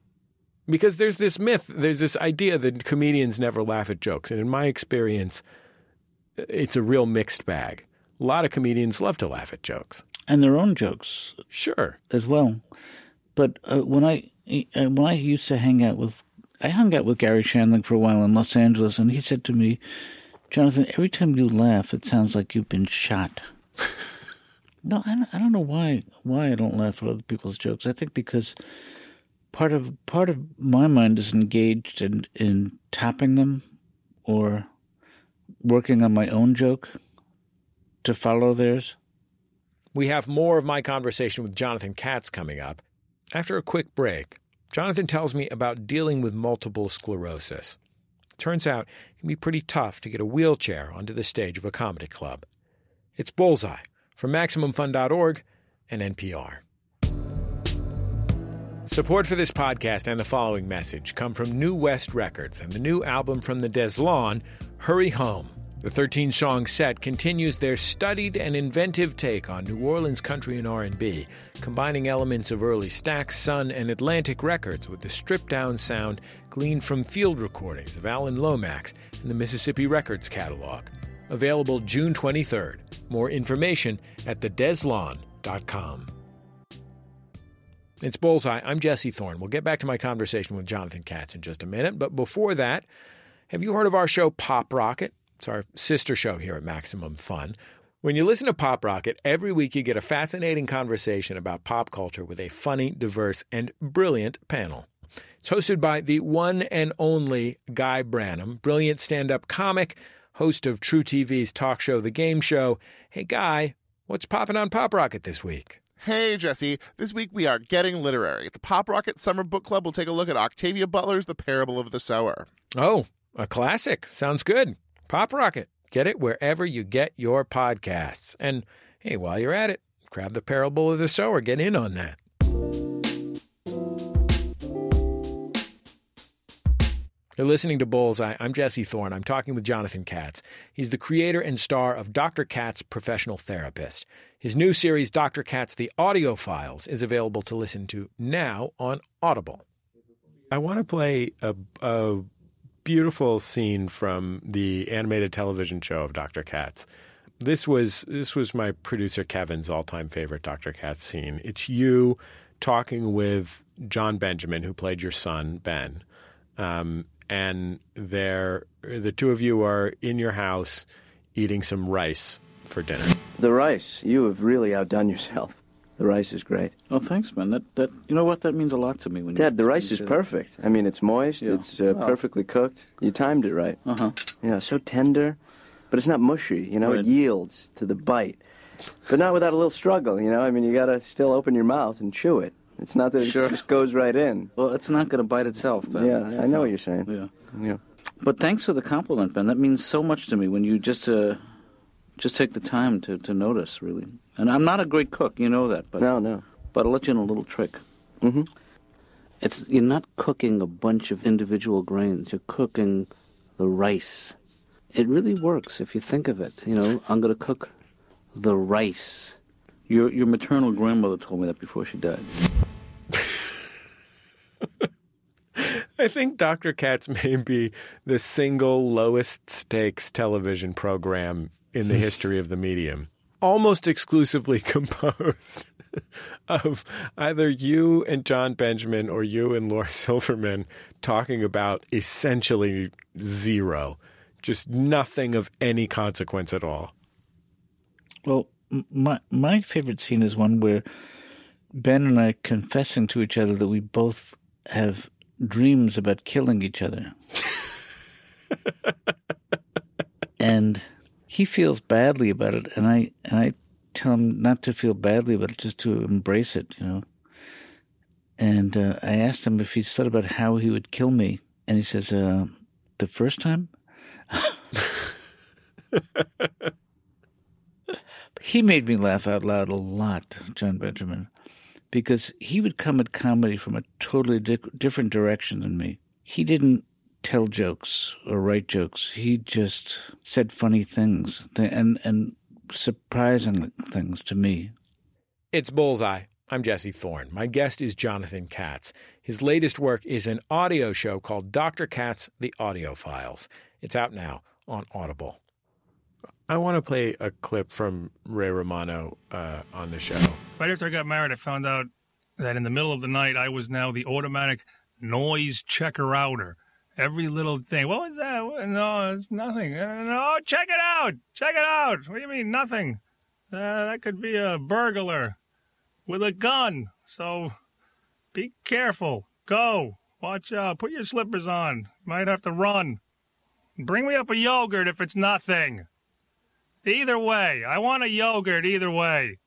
Because there's this myth, there's this idea that comedians never laugh at jokes, and in my experience, it's a real mixed bag. A lot of comedians love to laugh at jokes. And their own jokes Sure. as well. But uh, when I uh, when I used to hang out with, I hung out with Garry Shandling for a while in Los Angeles, and he said to me, "Jonathan, every time you laugh, it sounds like you've been shot." no, I don't, I don't know why why I don't laugh at other people's jokes. I think because part of part of my mind is engaged in in topping them or working on my own joke to follow theirs. We have more of my conversation with Jonathan Katz coming up. After a quick break, Jonathan tells me about dealing with multiple sclerosis. Turns out it can be pretty tough to get a wheelchair onto the stage of a comedy club. It's Bullseye from MaximumFun.org and NPR. Support for this podcast and the following message come from New West Records and the new album from the Deslondes, Hurry Home. The 13-song set continues their studied and inventive take on New Orleans country and R&B, combining elements of early Stax, Sun, and Atlantic records with the stripped-down sound gleaned from field recordings of Alan Lomax and the Mississippi Records catalog. Available June 23rd. More information at thedeslondes.com. It's Bullseye. I'm Jesse Thorn. We'll get back to my conversation with Jonathan Katz in just a minute. But before that, have you heard of our show Pop Rocket? It's our sister show here at Maximum Fun. When you listen to Pop Rocket, every week you get a fascinating conversation about pop culture with a funny, diverse, and brilliant panel. It's hosted by the one and only Guy Branum, brilliant stand up comic, host of truTV's talk show, The Game Show. Hey, Guy, what's popping on Pop Rocket this week? Hey, Jesse. This week we are getting literary. The Pop Rocket Summer Book Club will take a look at Octavia Butler's The Parable of the Sower. Oh, a classic. Sounds good. Pop Rocket. Get it wherever you get your podcasts. And hey, while you're at it, grab the Parable of the Sower. Get in on that. You're listening to Bullseye. I'm Jesse Thorn. I'm talking with Jonathan Katz. He's the creator and star of Dr. Katz Professional Therapist. His new series, Dr. Katz The Audio Files, is available to listen to now on Audible. I want to play a, a beautiful scene from the animated television show of Dr. Katz. This was this was my producer Kevin's all-time favorite Dr. Katz scene. It's you talking with John Benjamin, who played your son Ben, um, and they're the two of you are in your house eating some rice for dinner. The rice, you have really outdone yourself. The rice is great. Oh, thanks, man. That that you know what that means a lot to me. When you, Dad, the rice you is that. perfect. I mean, it's moist. Yeah. It's uh, Oh. perfectly cooked. You timed it right. Uh huh. Yeah, so tender, but it's not mushy. You know, Right. it yields to the bite, but not without a little struggle. You know, I mean, you gotta still open your mouth and chew it. It's not that it just goes right in. Well, it's not going to bite itself. Ben. Yeah, I know what you're saying. Yeah. Yeah. But thanks for the compliment, Ben. That means so much to me when you just uh, just take the time to, to notice, really. And I'm not a great cook, you know that. But No, no. But I'll let you in a little trick. Mm-hmm. It's you're not cooking a bunch of individual grains. You're cooking the rice. It really works if you think of it. You know, I'm going to cook the rice. Your your maternal grandmother told me that before she died. I think Dr. Katz may be the single lowest stakes television program in the history of the medium. Almost exclusively composed of either you and John Benjamin or you and Laura Silverman talking about essentially zero, just nothing of any consequence at all. Well, my my favorite scene is one where Ben and I are confessing to each other that we both have dreams about killing each other. and he feels badly about it and I and I tell him not to feel badly about it, just to embrace it, you know. And uh, I asked him if he thought about how he would kill me, and he says, uh, "The first time." he made me laugh out loud a lot, John Benjamin, because he would come at comedy from a totally di- different direction than me. He didn't tell jokes or write jokes. He just said funny things and and surprising things to me. It's Bullseye. I'm Jesse Thorn. My guest is Jonathan Katz. His latest work is an audio show called Dr. Katz The Audio Files. It's out now on Audible. I want to play a clip from Ray Romano uh, on the show. Right after I got married, I found out that in the middle of the night, I was now the automatic noise checker outer. Every little thing. What was that? No, it's nothing. Uh, No, check it out. Check it out. What do you mean, nothing? Uh, that could be a burglar with a gun. So be careful. Go. Watch out. Put your slippers on. Might have to run. Bring me up a yogurt if it's nothing. Either way, I want a yogurt either way.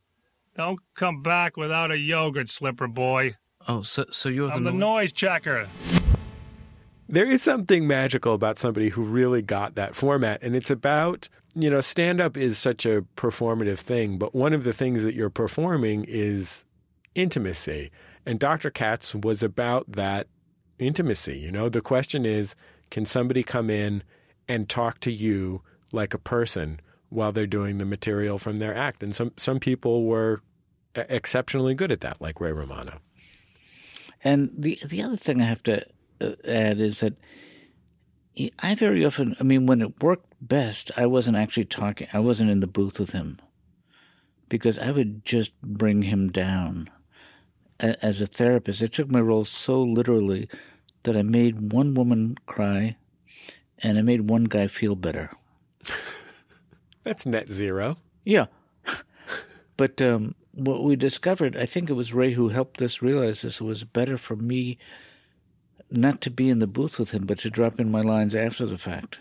Don't come back without a yogurt, slipper boy. Oh, so so you're I'm the, the noise checker. There is something magical about somebody who really got that format. And it's about, you know, stand up is such a performative thing, but one of the things that you're performing is intimacy. And Dr. Katz was about that intimacy. You know, the question is can somebody come in and talk to you like a person while they're doing the material from their act? And some, some people were exceptionally good at that, like Ray Romano. And the the other thing I have to uh, add is that I very often, I mean, when it worked best, I wasn't actually talking. I wasn't in the booth with him because I would just bring him down as a therapist. I took my role so literally that I made one woman cry and I made one guy feel better. That's net zero. Yeah. but um, what we discovered, I think it was Ray who helped us realize this, it was better for me not to be in the booth with him, but to drop in my lines after the fact.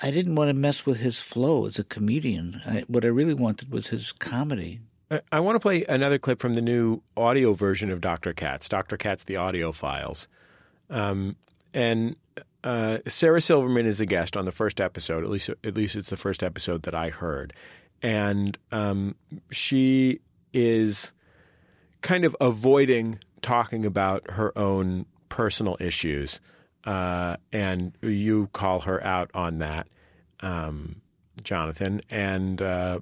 I didn't want to mess with his flow as a comedian. I, what I really wanted was his comedy. I- I want to play another clip from the new audio version of Dr. Katz, Dr. Katz, the audio files. Um, and uh, Sarah Silverman is a guest on the first episode. At least, at least it's the first episode that I heard, and um, she is kind of avoiding talking about her own personal issues, uh, and you call her out on that, um, Jonathan, and uh,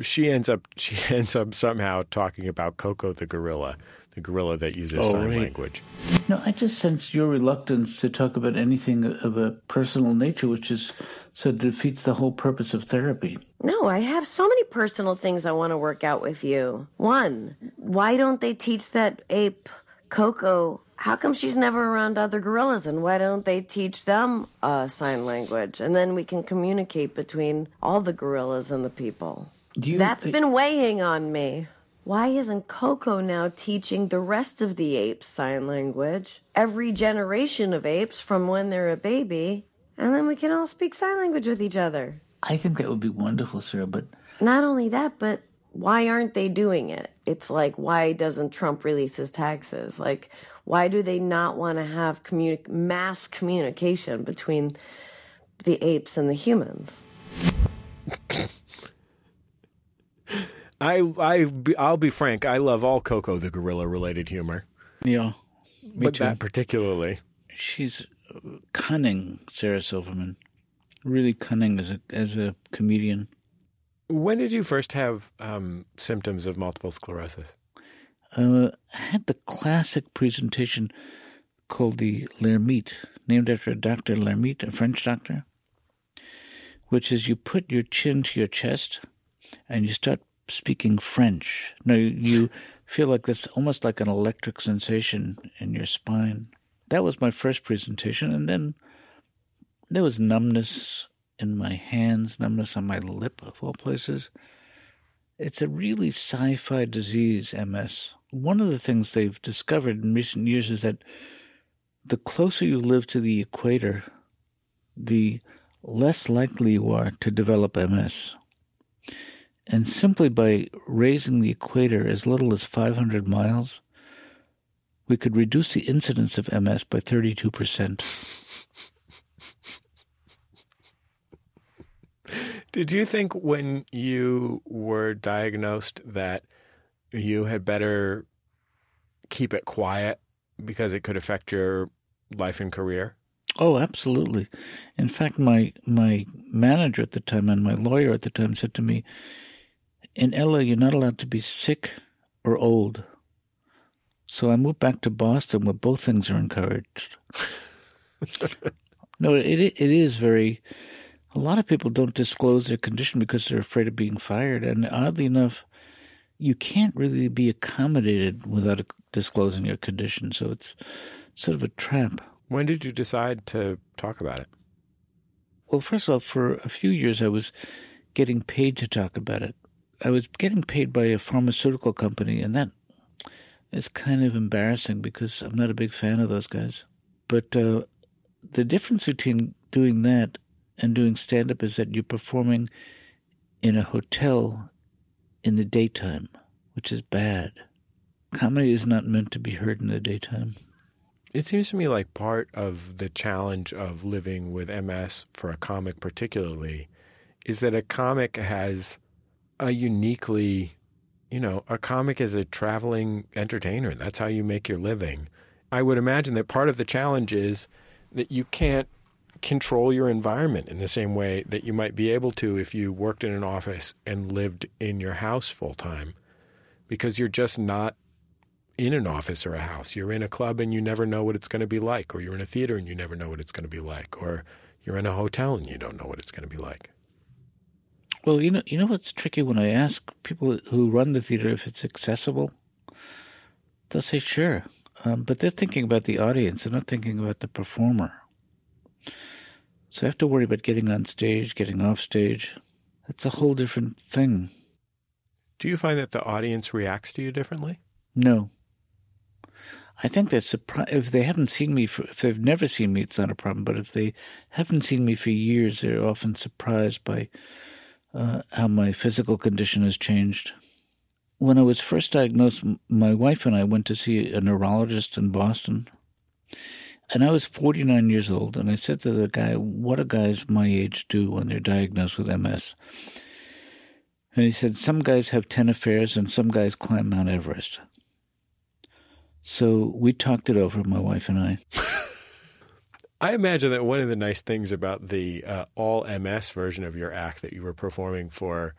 she ends up she ends up somehow talking about Koko the gorilla, the gorilla that uses Oh, sign right. language. No, I just sense your reluctance to talk about anything of a personal nature, which is so defeats the whole purpose of therapy. No, I have so many personal things I want to work out with you. One, why don't they teach that ape Koko? How come she's never around other gorillas? And why don't they teach them uh, sign language? And then we can communicate between all the gorillas and the people. Do you That's been weighing on me. Why isn't Koko now teaching the rest of the apes sign language? Every generation of apes from when they're a baby, and then we can all speak sign language with each other. I think that would be wonderful, Sarah, but Not only that, but why aren't they doing it? It's like, why doesn't Trump release his taxes? Like, why do they not want to have communi- mass communication between the apes and the humans? I I I'll be frank. I love all Koko the gorilla related humor, yeah, me but too. that particularly. She's cunning, Sarah Silverman. Really cunning as a as a comedian. When did you first have um, symptoms of multiple sclerosis? Uh, had the classic presentation called the Lhermitte, named after Dr. Lhermitte, a French doctor, which is you put your chin to your chest and you start speaking French. No, you, feel like this almost like an electric sensation in your spine. That was my first presentation, and then there was numbness in my hands, numbness on my lip, of all places. It's a really sci fi disease, MS. One of the things they've discovered in recent years is that the closer you live to the equator, the less likely you are to develop MS. And simply by raising the equator as little as 500 miles, we could reduce the incidence of MS by 32%. Did you think when you were diagnosed that you had better keep it quiet because it could affect your life and career? Oh, absolutely. In fact, my my manager at the time and my lawyer at the time said to me, "In LA, you're not allowed to be sick or old." So I moved back to Boston, where both things are encouraged. no, it it is very. A lot of people don't disclose their condition because they're afraid of being fired, and oddly enough, you can't really be accommodated without disclosing your condition. So it's sort of a trap. When did you decide to talk about it? Well, first of all, for a few years I was getting paid to talk about it. I was getting paid by a pharmaceutical company, and that is kind of embarrassing because I'm not a big fan of those guys. But uh, the difference between doing that and doing stand up is that you're performing in a hotel in the daytime, which is bad. Comedy is not meant to be heard in the daytime. It seems to me like part of the challenge of living with MS for a comic, particularly, is that a comic has a uniquely, you know, a comic is a traveling entertainer. That's how you make your living. I would imagine that part of the challenge is that you can't control your environment in the same way that you might be able to if you worked in an office and lived in your house full time because you're just not in an office or a house. You're in a club and you never know what it's going to be like, or you're in a theater and you never know what it's going to be like, or you're in a hotel and you don't know what it's going to be like. Well, you know, you know what's tricky when I ask people who run the theater if it's accessible. They'll say sure, um, but they're thinking about the audience. They're not thinking about the performer. So I have to worry about getting on stage, getting off stage. That's a whole different thing. Do you find that the audience reacts to you differently? No. I think that surpri- if they haven't seen me, for, if they've never seen me, it's not a problem. But if they haven't seen me for years, they're often surprised by uh, how my physical condition has changed. When I was first diagnosed, my wife and I went to see a neurologist in Boston. And I was 49 years old, and I said to the guy, What do guys my age do when they're diagnosed with MS? And he said, Some guys have 10 affairs, and some guys climb Mount Everest. So we talked it over, my wife and I. I imagine that one of the nice things about the uh, all MS version of your act that you were performing for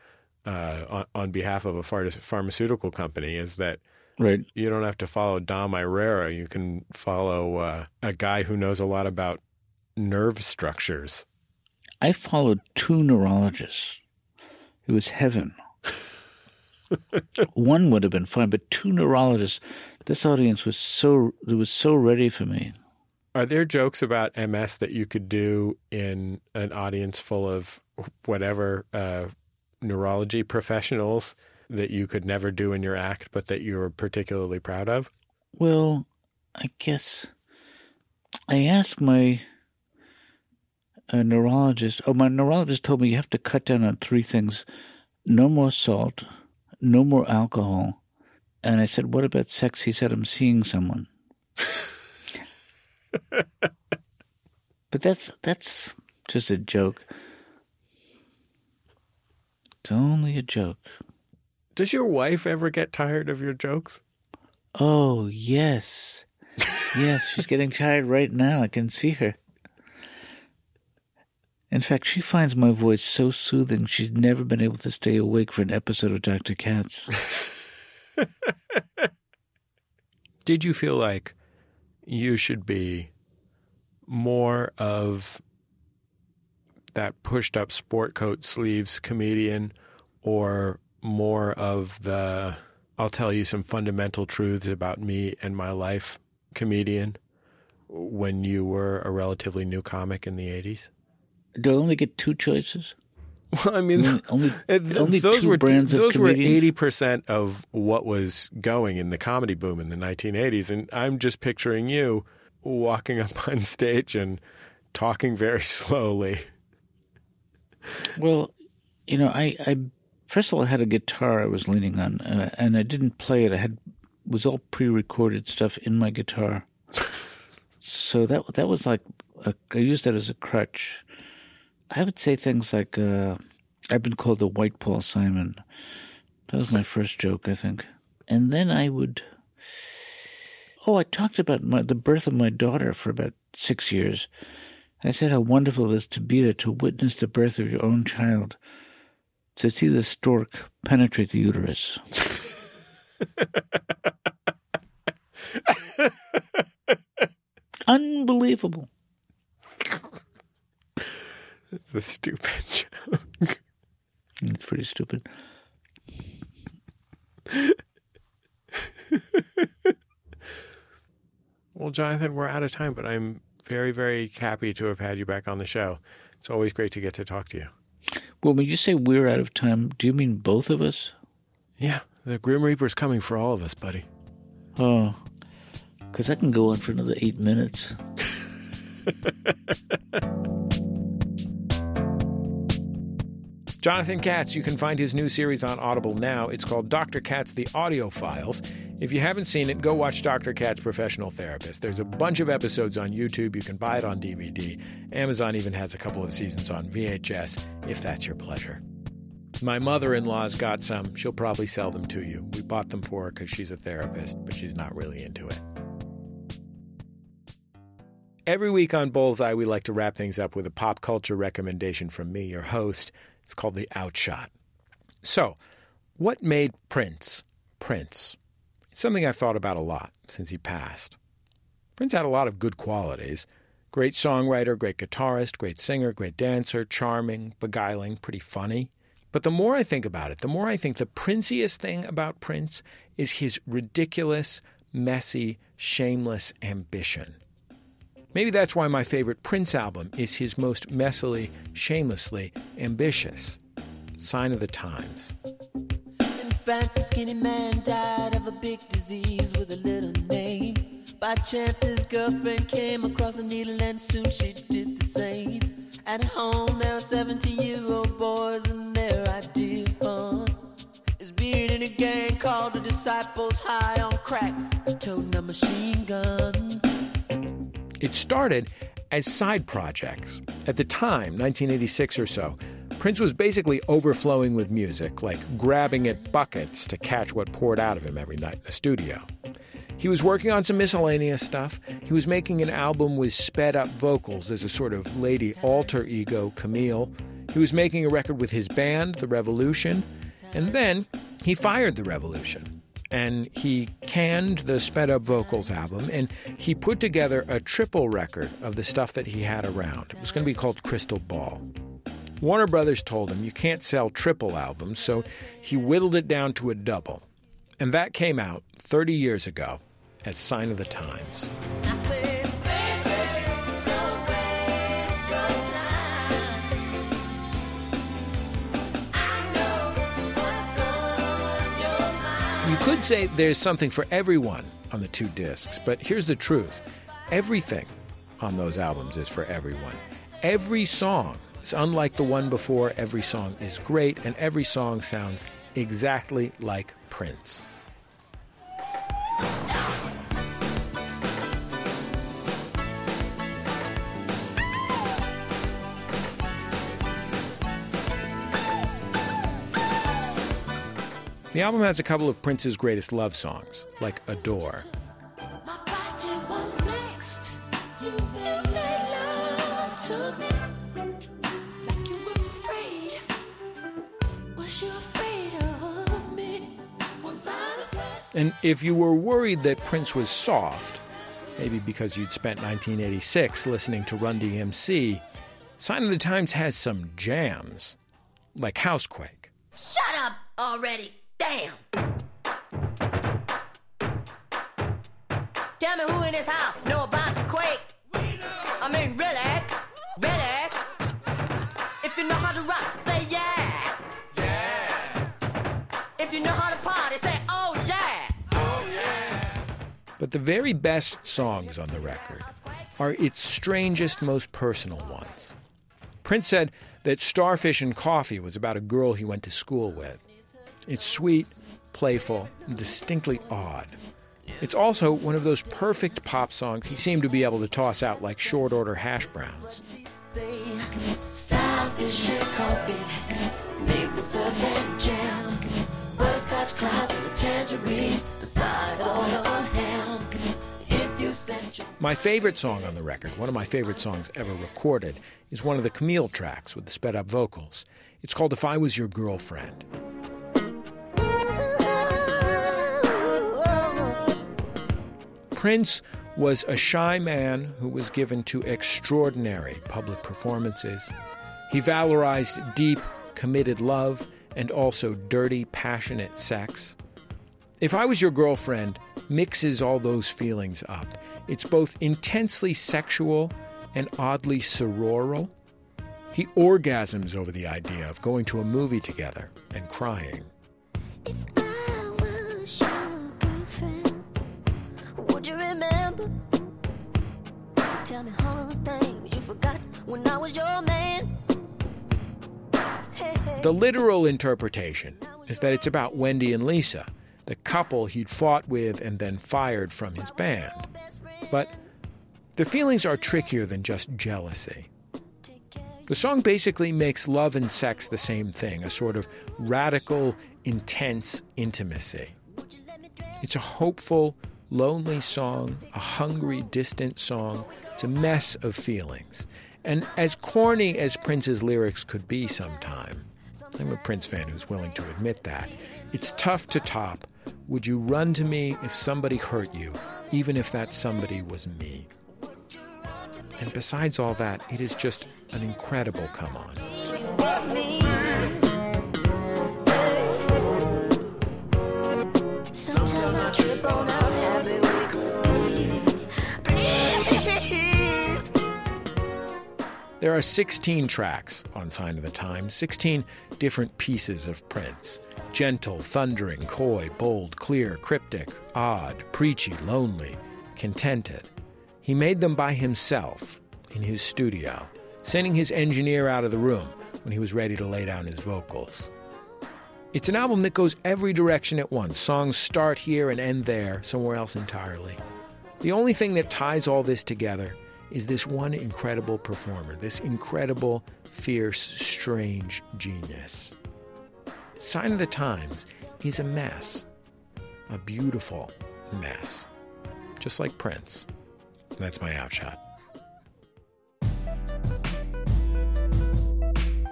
uh, on, on, behalf of a pharmaceutical company is that right. you don't have to follow Dom Irrera. You can follow uh, a guy who knows a lot about nerve structures. I followed two neurologists. It was heaven. One would have been fine, but two neurologists. This audience was so it was so ready for me. Are there jokes about MS that you could do in an audience full of whatever uh, neurology professionals that you could never do in your act, but that you're particularly proud of? Well, I guess I asked my uh, neurologist. Oh, my neurologist told me you have to cut down on three things: no more salt, no more alcohol. And I said, "What about sex?" He said, "I'm seeing someone." but that's that's just a joke. It's only a joke. Does your wife ever get tired of your jokes? Oh, yes. yes, she's getting tired right now. I can see her. In fact, she finds my voice so soothing she's never been able to stay awake for an episode of Dr. Katz. Did you feel like you should be more of that pushed up sport coat sleeves comedian or more of the I'll tell you some fundamental truths about me and my life comedian when you were a relatively new comic in the 80s? Do I only get two choices? Well, I mean, only, only, only those were brands those were eighty percent of what was going in the comedy boom in the 1980s, and I'm just picturing you walking up on stage and talking very slowly. Well, you know, I, I first of all I had a guitar I was leaning on, uh, and I didn't play it. I had was all pre-recorded stuff in my guitar, so that that was like a, I used that as a crutch. I would say things like, uh, "I've been called the White Paul Simon." That was my first joke, I think, and then I would. Oh, I talked about my, the birth of my daughter for about six years. I said how wonderful it is to be there to witness the birth of your own child, to see the stork penetrate the uterus. Unbelievable. It's a stupid joke. It's pretty stupid. Well, Jonathan, we're out of time, but I'm very, very happy to have had you back on the show. It's always great to get to talk to you. Well, when you say we're out of time, do you mean both of us? Yeah, the Grim Reaper's coming for all of us, buddy. Oh, because I can go on for another eight minutes. Jonathan Katz, you can find his new series on Audible now. It's called Dr. Katz The Audio Files. If you haven't seen it, go watch Dr. Katz Professional Therapist. There's a bunch of episodes on YouTube. You can buy it on DVD. Amazon even has a couple of seasons on VHS, if that's your pleasure. My mother in law's got some. She'll probably sell them to you. We bought them for her because she's a therapist, but she's not really into it. Every week on Bullseye, we like to wrap things up with a pop culture recommendation from me, your host. It's called The Outshot. So, what made Prince Prince? It's something I've thought about a lot since he passed. Prince had a lot of good qualities great songwriter, great guitarist, great singer, great dancer, charming, beguiling, pretty funny. But the more I think about it, the more I think the princiest thing about Prince is his ridiculous, messy, shameless ambition. Maybe that's why my favorite Prince album is his most messily, shamelessly ambitious. Sign of the Times. France, a skinny man died of a big disease with a little name. By chance, his girlfriend came across a needle, and soon she did the same. At home, there were 17 year old boys, and their idea of fun is being in a gang called the Disciples High on Crack, toting a machine gun. It started as side projects. At the time, 1986 or so, Prince was basically overflowing with music, like grabbing at buckets to catch what poured out of him every night in the studio. He was working on some miscellaneous stuff. He was making an album with sped up vocals as a sort of lady alter ego, Camille. He was making a record with his band, The Revolution. And then he fired The Revolution and he canned the sped up vocals album and he put together a triple record of the stuff that he had around. It was going to be called Crystal Ball. Warner Brothers told him you can't sell triple albums, so he whittled it down to a double. And that came out 30 years ago as Sign of the Times. You could say there's something for everyone on the two discs, but here's the truth everything on those albums is for everyone. Every song is unlike the one before, every song is great, and every song sounds exactly like Prince. The album has a couple of Prince's greatest love songs, like Adore. And if you were worried that Prince was soft, maybe because you'd spent 1986 listening to Run DMC, Sign of the Times has some jams, like Housequake. Shut up already! Damn! Tell me who in this house know about the quake? I mean, really? Really? If you know how to rock, say yeah. Yeah. If you know how to party, say oh yeah. Oh yeah. But the very best songs on the record are its strangest, most personal ones. Prince said that Starfish and Coffee was about a girl he went to school with. It's sweet, playful, and distinctly odd. It's also one of those perfect pop songs he seemed to be able to toss out like short order hash browns. Starfish and coffee, maple syrup and jam, butterscotch clouds and a tangerine, side on a ham. If you sent your My favorite song on the record, one of my favorite songs ever recorded, is one of the Camille tracks with the sped up vocals. It's called If I Was Your Girlfriend. Prince was a shy man who was given to extraordinary public performances. He valorized deep, committed love and also dirty, passionate sex. If I Was Your Girlfriend mixes all those feelings up. It's both intensely sexual and oddly sororal. He orgasms over the idea of going to a movie together and crying. When I was your man. The literal interpretation is that it's about Wendy and Lisa, the couple he'd fought with and then fired from his band. But the feelings are trickier than just jealousy. The song basically makes love and sex the same thing, a sort of radical, intense intimacy. It's a hopeful, lonely song, a hungry, distant song. It's a mess of feelings. And as corny as Prince's lyrics could be sometime, I'm a Prince fan who's willing to admit that, it's tough to top. Would you run to me if somebody hurt you, even if that somebody was me? And besides all that, it is just an incredible come on. There are 16 tracks on Sign of the Times, 16 different pieces of Prince. Gentle, thundering, coy, bold, clear, cryptic, odd, preachy, lonely, contented. He made them by himself in his studio, sending his engineer out of the room when he was ready to lay down his vocals. It's an album that goes every direction at once. Songs start here and end there, somewhere else entirely. The only thing that ties all this together is this one incredible performer, this incredible, fierce, strange genius. Sign of the Times is a mess, a beautiful mess, just like Prince. That's my outshot.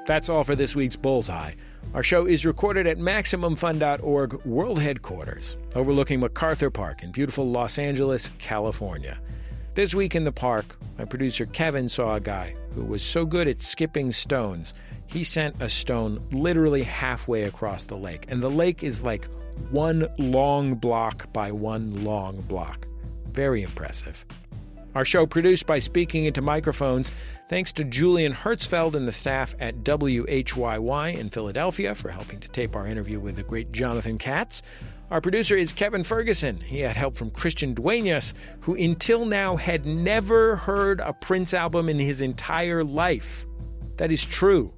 That's all for this week's Bullseye. Our show is recorded at MaximumFun.org World Headquarters, overlooking MacArthur Park in beautiful Los Angeles, California. This week in the park, my producer Kevin saw a guy who was so good at skipping stones, he sent a stone literally halfway across the lake. And the lake is like one long block by one long block. Very impressive. Our show produced by Speaking Into Microphones. Thanks to Julian Hertzfeld and the staff at WHYY in Philadelphia for helping to tape our interview with the great Jonathan Katz. Our producer is Kevin Ferguson. He had help from Christian Duenas, who until now had never heard a Prince album in his entire life. That is true.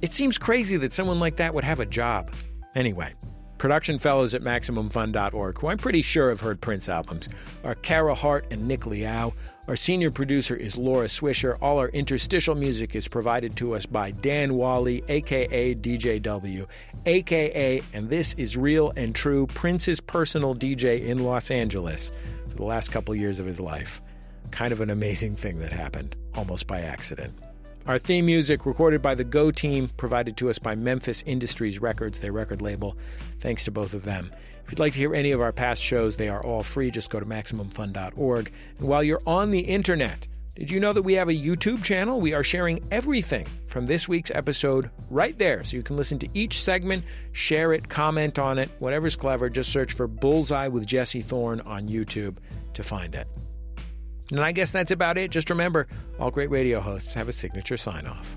It seems crazy that someone like that would have a job. Anyway, production fellows at MaximumFun.org, who I'm pretty sure have heard Prince albums, are Kara Hart and Nick Liao. Our senior producer is Laura Swisher. All our interstitial music is provided to us by Dan Wally, aka DJW, aka, and this is real and true, Prince's personal DJ in Los Angeles for the last couple years of his life. Kind of an amazing thing that happened, almost by accident. Our theme music, recorded by the Go team, provided to us by Memphis Industries Records, their record label. Thanks to both of them. If you'd like to hear any of our past shows, they are all free. Just go to MaximumFun.org. And while you're on the internet, did you know that we have a YouTube channel? We are sharing everything from this week's episode right there. So you can listen to each segment, share it, comment on it, whatever's clever. Just search for Bullseye with Jesse Thorn on YouTube to find it. And I guess that's about it. Just remember, all great radio hosts have a signature sign off.